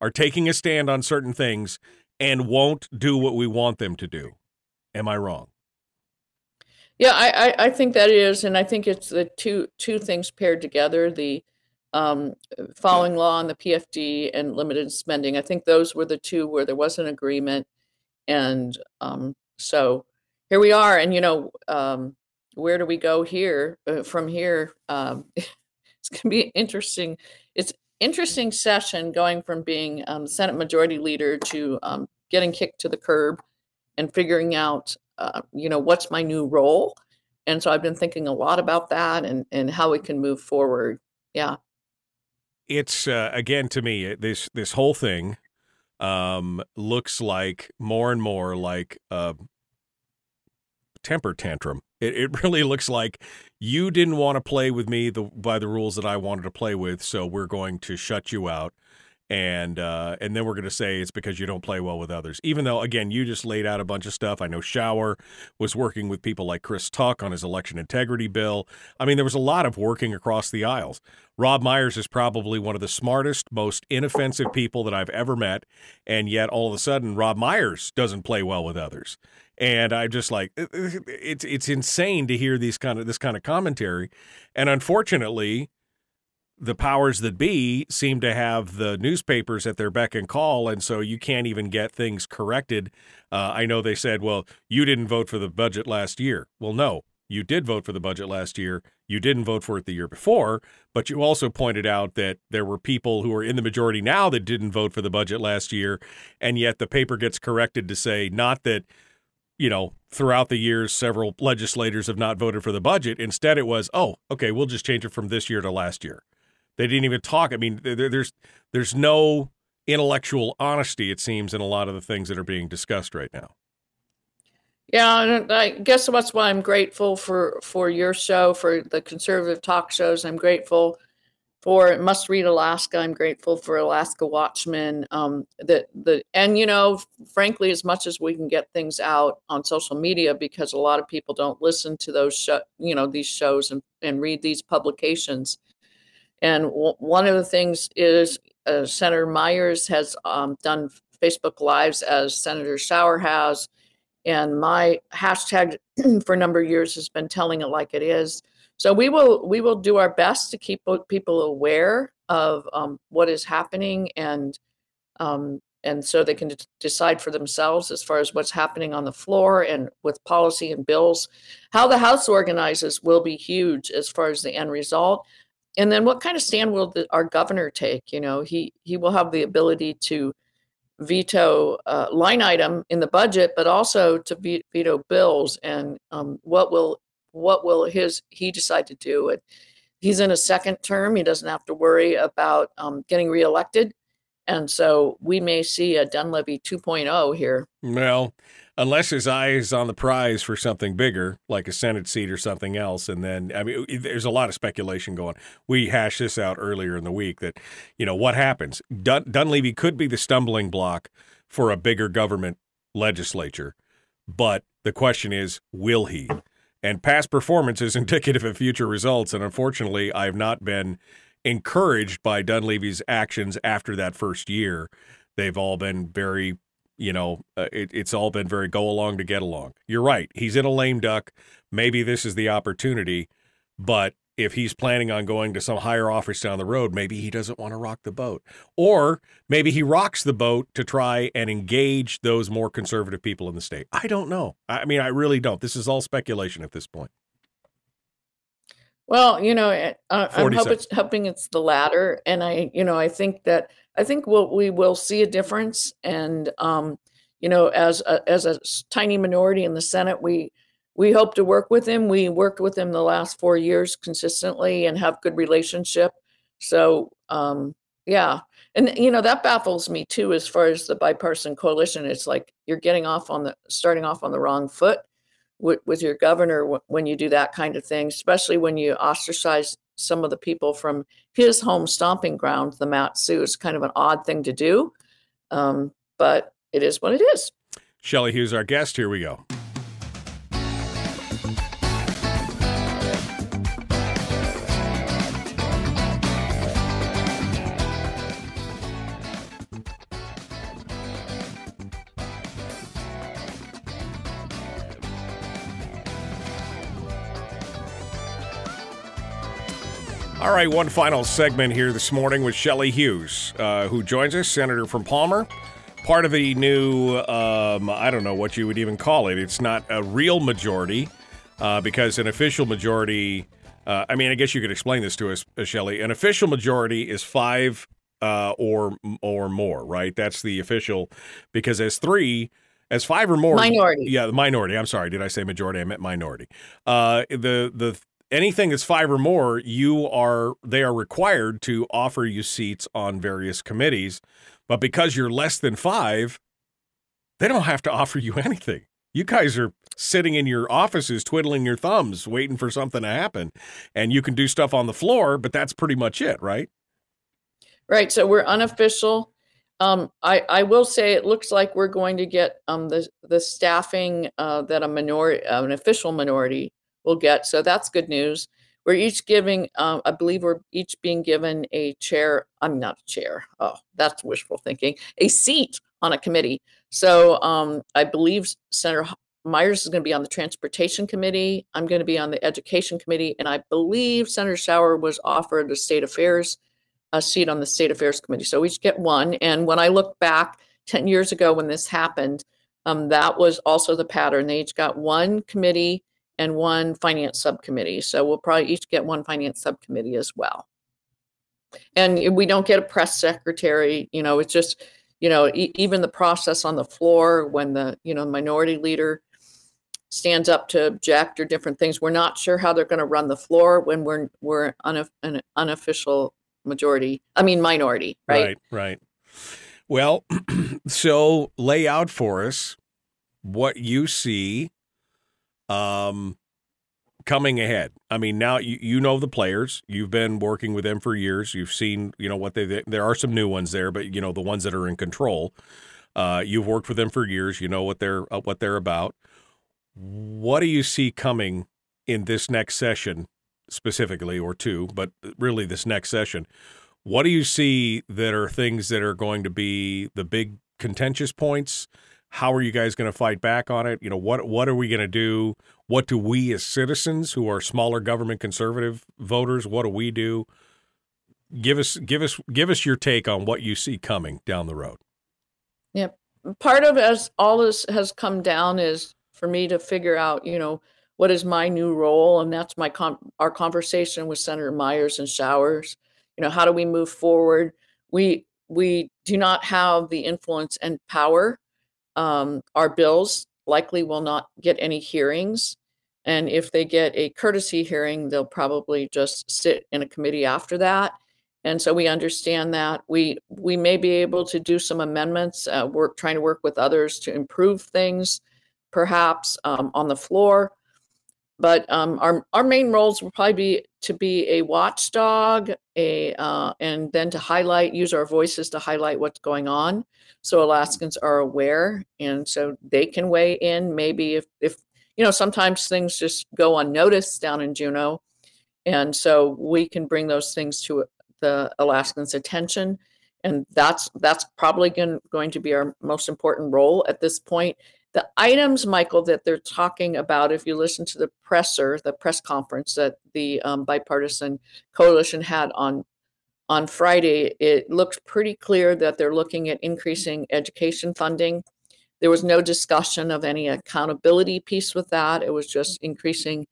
are taking a stand on certain things, and won't do what we want them to do. Am I wrong? Yeah, I, I, I think that is, and I think it's the two two things paired together: the um, following law on the PFD and limited spending. I think those were the two where there was an agreement, and um, so here we are, and you know, um, where do we go here uh, from here? Um, <laughs> it's going to be interesting. It's interesting session going from being um, Senate Majority Leader to um, getting kicked to the curb and figuring out, uh, you know, what's my new role. And so I've been thinking a lot about that and and how we can move forward. Yeah. It's uh, again to me this this whole thing um, looks like more and more like a temper tantrum. It, it <laughs> really looks like you didn't want to play with me the, by the rules that I wanted to play with, so we're going to shut you out. And uh, and then we're going to say it's because you don't play well with others. Even though, again, you just laid out a bunch of stuff. I know Shower was working with people like Chris Tuck on his election integrity bill. I mean, there was a lot of working across the aisles. Rob Myers is probably one of the smartest, most inoffensive people that I've ever met, and yet all of a sudden, Rob Myers doesn't play well with others and I'm just like it's it's insane to hear these kind of this kind of commentary, and unfortunately, the powers that be seem to have the newspapers at their beck and call, and so you can't even get things corrected. Uh, I know they said, "Well, you didn't vote for the budget last year." Well, no, you did vote for the budget last year. You didn't vote for it the year before, but you also pointed out that there were people who are in the majority now that didn't vote for the budget last year, and yet the paper gets corrected to say not that you know, throughout the years, several legislators have not voted for the budget. Instead, it was, oh, okay, we'll just change it from this year to last year. They didn't even talk. I mean, there, there's there's no intellectual honesty, it seems, in a lot of the things that are being discussed right now. Yeah, and I guess that's why I'm grateful for for your show, for the conservative talk shows. I'm grateful for Must Read Alaska. I'm grateful for Alaska Watchman. Um, that the and you know, frankly, as much as we can get things out on social media, because a lot of people don't listen to those show, you know, these shows and and read these publications. And w- one of the things is uh, Senator Myers has um, done Facebook Lives as Senator Shower has, and my hashtag <clears throat> for a number of years has been telling it like it is so we will we will do our best to keep people aware of um, what is happening and um, and so they can d- decide for themselves as far as what's happening on the floor and with policy and bills. How the House organizes will be huge as far as the end result. And then what kind of stand will the, our governor take? You know, he he will have the ability to veto uh, line item in the budget, but also to veto bills. And um, what will what will his he decide to do? And he's in a second term. He doesn't have to worry about um, getting reelected. And so we may see a Dunleavy 2.0 here. Well, unless his eye is on the prize for something bigger, like a Senate seat or something else. And then, I mean, there's a lot of speculation going. We hashed this out earlier in the week that, you know, what happens? Dun- Dunleavy could be the stumbling block for a bigger government legislature. But the question is, will he? and past performance is <laughs> indicative of future results. And unfortunately, I have not been encouraged by Dunleavy's actions after that first year. They've all been very, you know, uh, it, it's all been very go along to get along. You're right. He's in a lame duck. Maybe this is the opportunity, but if he's planning on going to some higher office down the road, maybe he doesn't want to rock the boat. Or maybe he rocks the boat to try and engage those more conservative people in the state. I don't know. I mean, I really don't. This is all speculation at this point. Well, you know, eh, uh, I'm hope it's, hoping it's the latter, and I, you know, I think that I think we'll, we will see a difference, and um, you know, as a, as a tiny minority in the Senate, we we hope to work with him. We worked with him the last four years consistently and have good relationship. So um, yeah, and you know that baffles me too as far as the bipartisan coalition. It's like you're getting off on the starting off on the wrong foot with, with your governor when you do that kind of thing, especially when you ostracize some of the people from his home stomping ground, the Mat-Su. It's kind of an odd thing to do, um, but it is what it is. Shelley Hughes, our guest. Here we go. All right, one final segment here this morning with Shelley Hughes, uh, who joins us, Senator from Palmer, part of the new, um, I don't know what you would even call it. It's not a real majority uh, because an official majority, uh, I mean, I guess you could explain this to us, uh, Shelley. An official majority is five uh, or or more, right? That's the official because as three, as five or more Minority. Yeah, the minority. I'm sorry, did I say majority? I meant minority. Uh, the the anything that's five or more, you are they are required to offer you seats on various committees. But because you're less than five, they don't have to offer you <laughs> anything. You guys are sitting in your offices twiddling your thumbs, waiting for something to happen. And you can do stuff on the floor, but that's pretty much it, right? Right. So we're unofficial. Um, I, I will say it looks like we're going to get um, the the staffing uh, that a minority, an official minority, will get. So that's good news. We're each giving, uh, I believe, we're each being given a chair. I'm not a chair. Oh, that's wishful thinking. A seat on a committee. So um, I believe Senator Myers is going to be on the Transportation Committee. I'm going to be on the Education Committee, and I believe Senator Shower was offered a State Affairs a seat on the State Affairs Committee. So we each get one. And when I look back 10 years ago when this happened, um, that was also the pattern. They each got one committee and one finance subcommittee. So we'll probably each get one finance subcommittee as well. And we don't get a press secretary. You know, it's just, you know, e- even the process on the floor when the, you know, minority leader stands up to object or different things. We're not sure how they're going to run the floor when we're we're an unofficial majority. I mean minority, right? Right, right. Well, <clears throat> so lay out for us what you see um coming ahead. I mean, now you, you know the players. You've been working with them for years. You've seen, you know, what they there are some new ones there, but you know the ones that are in control. Uh, you've worked with them for years. You know what they're uh, what they're about. What do you see coming in this next session specifically, or two, but really this next session? What do you see that are things that are going to be the big contentious points? How are you guys going to fight back on it? You know, what what are we going to do? What do we as citizens who are smaller government conservative voters, what do we do? Give us give us give us your take on what you see coming down the road. Yep. Part of as all this has come down is for me to figure out, you know, what is my new role, and that's my con- our conversation with Senator Myers and Showers. You know, how do we move forward? We we do not have the influence and power um, our bills likely will not get any hearings. And if they get a courtesy hearing, they'll probably just sit in a committee after that. And so we understand that we we may be able to do some amendments, uh, work trying to work with others to improve things, perhaps um, on the floor. But um, our our main roles will probably be to be a watchdog, a uh, and then to highlight, use our voices to highlight what's going on, so Alaskans are aware, and so they can weigh in. Maybe if if you know, sometimes things just go unnoticed down in Juneau, and so we can bring those things to the Alaskans' attention, and that's that's probably going, going to be our most important role at this point the items, Michael, that they're talking about, if you listen to the presser, the press conference that the um, bipartisan coalition had on on Friday, it looks pretty clear that they're looking at increasing education funding. There was no discussion of any accountability piece with that. It was just increasing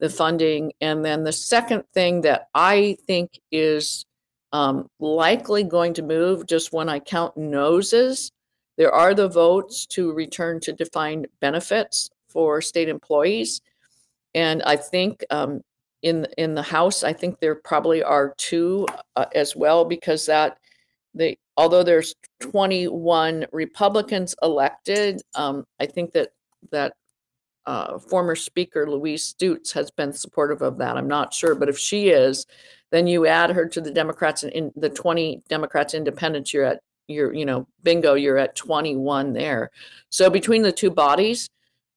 the funding. And then the second thing that I think is um, likely going to move, just when I count noses, there are the votes to return to defined benefits for state employees. And I think um, in in the House, I think there probably are two uh, as well because that the although there's 21 Republicans elected, um, I think that that uh, former Speaker Louise Stutes has been supportive of that. I'm not sure, but if she is, then you add her to the Democrats and in the 20 Democrats independents, you're at you're you know bingo you're at 21 there. So between the two bodies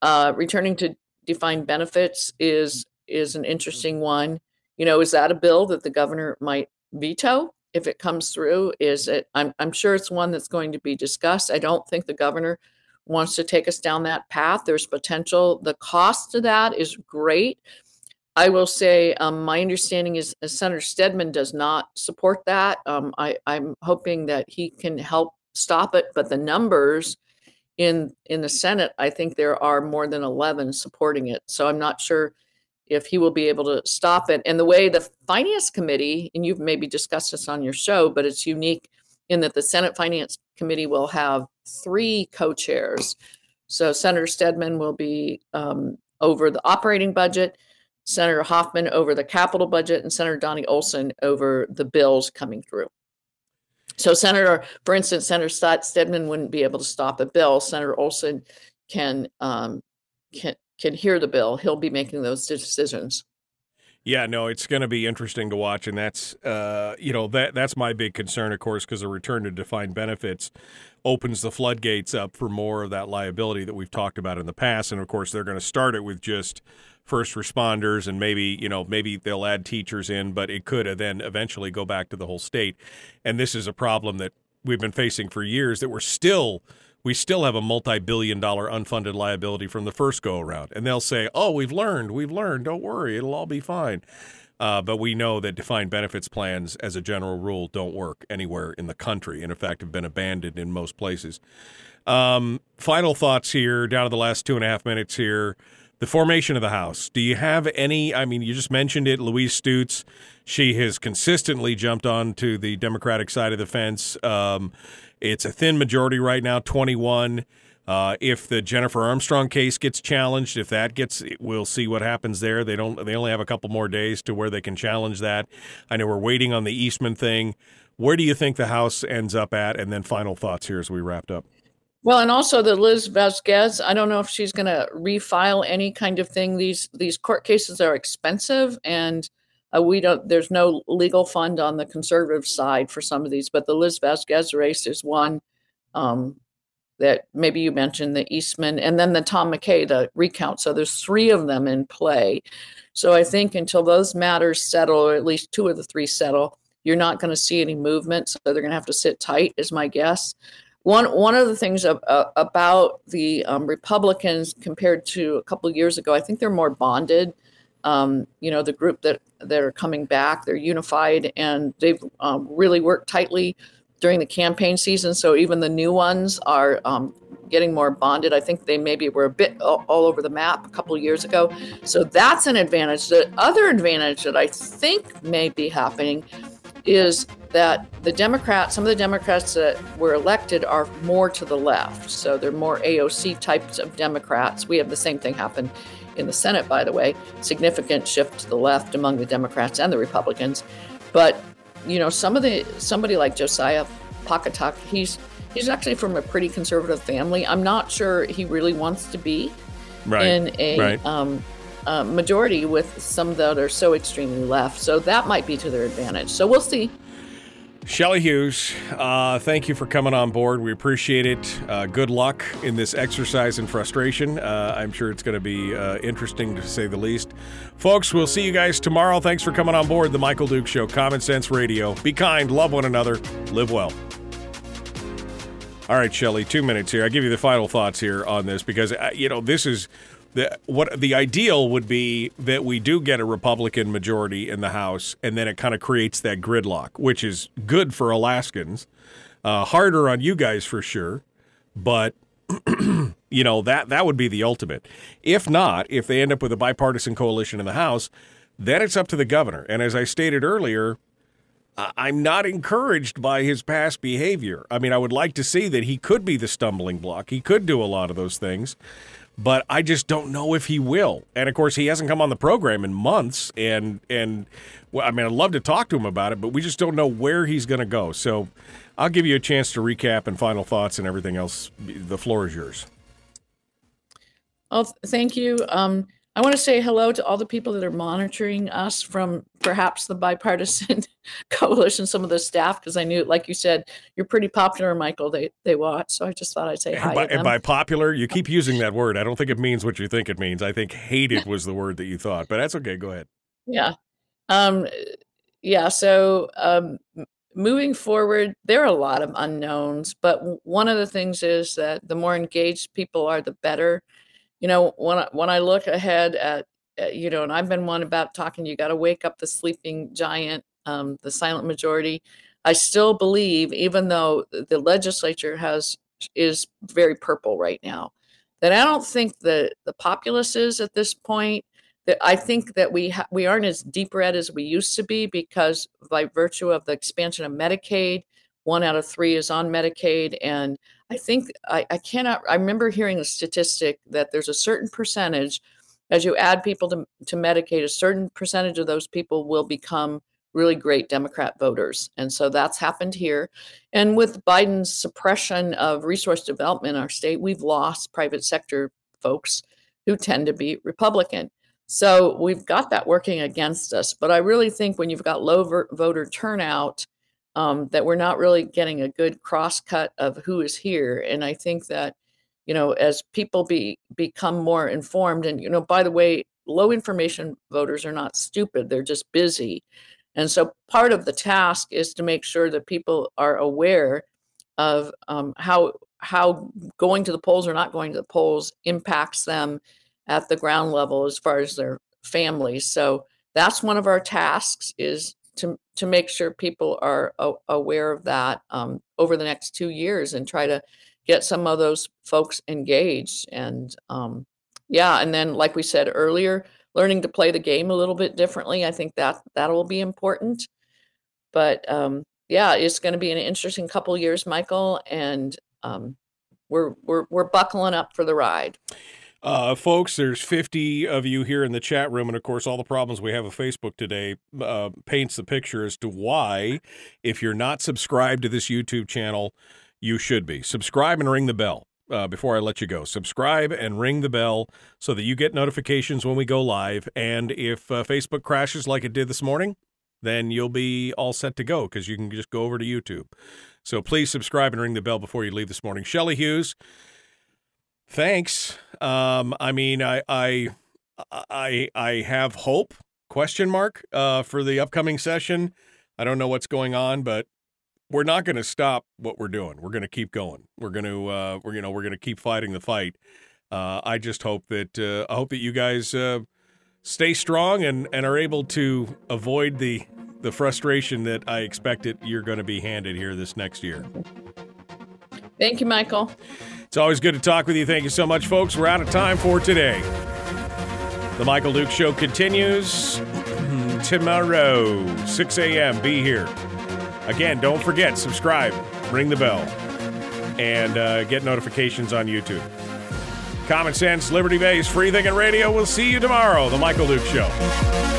uh, returning to defined benefits is is an interesting one. You know is that a bill that the governor might veto if it comes through? Is it i'm, I'm sure it's one that's going to be discussed. I don't think the governor wants to take us down that path. There's potential. The cost to that is great I will say um, my understanding is uh, Senator Stedman does not support that. Um, I, am hoping that he can help stop it, but the numbers in in the Senate, I think there are more than 11 supporting it. So I'm not sure if he will be able to stop it. And the way the Finance Committee, and you've maybe discussed this on your show, but it's unique in that the Senate Finance Committee will have three co-chairs. So Senator Stedman will be um, over the operating budget, Senator Hoffman over the capital budget, and Senator Donnie Olson over the bills coming through. So Senator, for instance, Senator Stedman wouldn't be able to stop a bill. Senator Olson can um, can can hear the bill. He'll be making those decisions. Yeah, no, it's going to be interesting to watch, and that's uh, you know that that's my big concern, of course, because a return to defined benefits opens the floodgates up for more of that liability that we've talked about in the past, and of course they're going to start it with just first responders and maybe you know maybe they'll add teachers in but it could then eventually go back to the whole state. And this is a problem that we've been facing for years that we're still we still have a multi-billion dollar unfunded liability from the first go around. And they'll say oh we've learned we've learned don't worry it'll all be fine. Uh, but we know that defined benefits plans as a general rule don't work anywhere in the country and in fact have been abandoned in most places. Um, final thoughts here down to the last two and a half minutes here the formation of the House. Do you have any? I mean, you just mentioned it, Louise Stutes. She has consistently jumped on to the Democratic side of the fence. Um, it's a thin majority right now, 21. Uh, if the Jennifer Armstrong case gets challenged, if that gets, we'll see what happens there. They don't. They only have a couple more days to where they can challenge that. I know we're waiting on the Eastman thing. Where do you think the House ends up at? And then final thoughts here as we wrapped up. Well, and also the Liz Vazquez. I don't know if she's going to refile any kind of thing. These these court cases are expensive, and uh, we don't. There's no legal fund on the conservative side for some of these. But the Liz Vazquez race is one um, that maybe you mentioned the Eastman, and then the Tom McKay the recount. So there's three of them in play. So I think until those matters settle, or at least two of the three settle, you're not going to see any movement. So they're going to have to sit tight, is my guess. One one of the things uh, about the um, Republicans compared to a couple years ago, I think they're more bonded. Um, you know, the group that that are coming back, they're unified, and they've um, really worked tightly during the campaign season. So even the new ones are um, getting more bonded. I think they maybe were a bit all, all over the map a couple years ago. So that's an advantage. The other advantage that I think may be happening is that the Democrats, some of the Democrats that were elected are more to the left. So they're more AOC types of Democrats. We have the same thing happen in the Senate, by the way, significant shift to the left among the Democrats and the Republicans. But, you know, some of the somebody like Josiah Patkotak, he's he's actually from a pretty conservative family. I'm not sure he really wants to be right. in a right. um, uh, majority with some that are so extremely left. So that might be to their advantage. So we'll see. Shelley Hughes, uh, thank you for coming on board. We appreciate it. Uh, good luck in this exercise in frustration. Uh, I'm sure it's going to be uh, interesting to say the least. Folks, we'll see you guys tomorrow. Thanks for coming on board the Michael Duke Show, Common Sense Radio. Be kind, love one another, live well. All right, Shelley, two minutes here. I give you the final thoughts here on this because, uh, you know, this is the what the ideal would be that we do get a Republican majority in the House, and then it kind of creates that gridlock, which is good for Alaskans, uh, harder on you guys for sure, but. <clears throat> you know that that would be the ultimate. If not, if they end up with a bipartisan coalition in the House, then it's up to the governor. And as I stated earlier, I'm not encouraged by his past behavior. I mean, I would like to see that he could be the stumbling block. He could do a lot of those things but I just don't know if he will. And of course, he hasn't come on the program in months, and and well, I mean, I'd love to talk to him about it, but we just don't know where he's going to go. So, I'll give you a chance to recap and final thoughts and everything else. The floor is yours. Oh, thank you. Um, I want to say hello to all the people that are monitoring us from perhaps the bipartisan <laughs> coalition, some of the staff, because I knew, like you said, you're pretty popular, Michael. They they watch, so I just thought I'd say hi. And by, and by popular, you keep using that word. I don't think it means what you think it means. I think hated was the word that you thought, but that's okay. Go ahead. Yeah, um, yeah. So um, moving forward, there are a lot of unknowns, but one of the things is that the more engaged people are, the better you know, when I, when I look ahead at, at you know, and I've been one about talking, you got to wake up the sleeping giant, um, the silent majority. I still believe, even though the legislature has is very purple right now, that I don't think that the populace is at this point. That I think that we ha- we aren't as deep red as we used to be because by virtue of the expansion of Medicaid, one out of three is on Medicaid, and I think I, I cannot. I remember hearing a statistic that there's a certain percentage as you add people to, to Medicaid, a certain percentage of those people will become really great Democrat voters. And so that's happened here. And with Biden's suppression of resource development in our state, we've lost private sector folks who tend to be Republican. So we've got that working against us. But I really think when you've got low voter turnout, um, that we're not really getting a good cross cut of who is here. And I think that you know as people be become more informed and you know by the way low information voters are not stupid they're just busy and so part of the task is to make sure that people are aware of um, how how going to the polls or not going to the polls impacts them at the ground level as far as their families so that's one of our tasks is to to make sure people are a- aware of that um, over the next two years and try to get some of those folks engaged. And um, yeah and then like we said earlier learning to play the game a little bit differently i think that that will be important. But um, yeah it's going to be an interesting couple years michael and um, we're we're we're buckling up for the ride uh, folks, there's 50 of you here in the chat room, and of course, all the problems we have with Facebook today uh, paints the picture as to why, if you're not subscribed to this YouTube channel, you should be. Subscribe and ring the bell. Uh, before I let you go, subscribe and ring the bell so that you get notifications when we go live. And if uh, Facebook crashes like it did this morning, then you'll be all set to go because you can just go over to YouTube. So please subscribe and ring the bell before you leave this morning. Shelley Hughes, thanks. Um, I mean, I, I, I, I have hope. Question mark uh, for the upcoming session. I don't know what's going on, but we're not going to stop what we're doing. We're going to keep going. We're going to, uh, we're you know, we're going to keep fighting the fight. Uh, I just hope that uh, I hope that you guys uh, stay strong and and are able to avoid the the frustration that I expected you're going to be handed here this next year. thank you michael It's always good to talk with you. Thank you so much, folks. We're out of time for today. The Michael Duke Show continues <clears throat> tomorrow, 6 a.m. Be here. Again, don't forget, subscribe, ring the bell, and uh, get notifications on YouTube. Common sense, liberty based, free thinking radio. We'll see you tomorrow. The Michael Duke Show.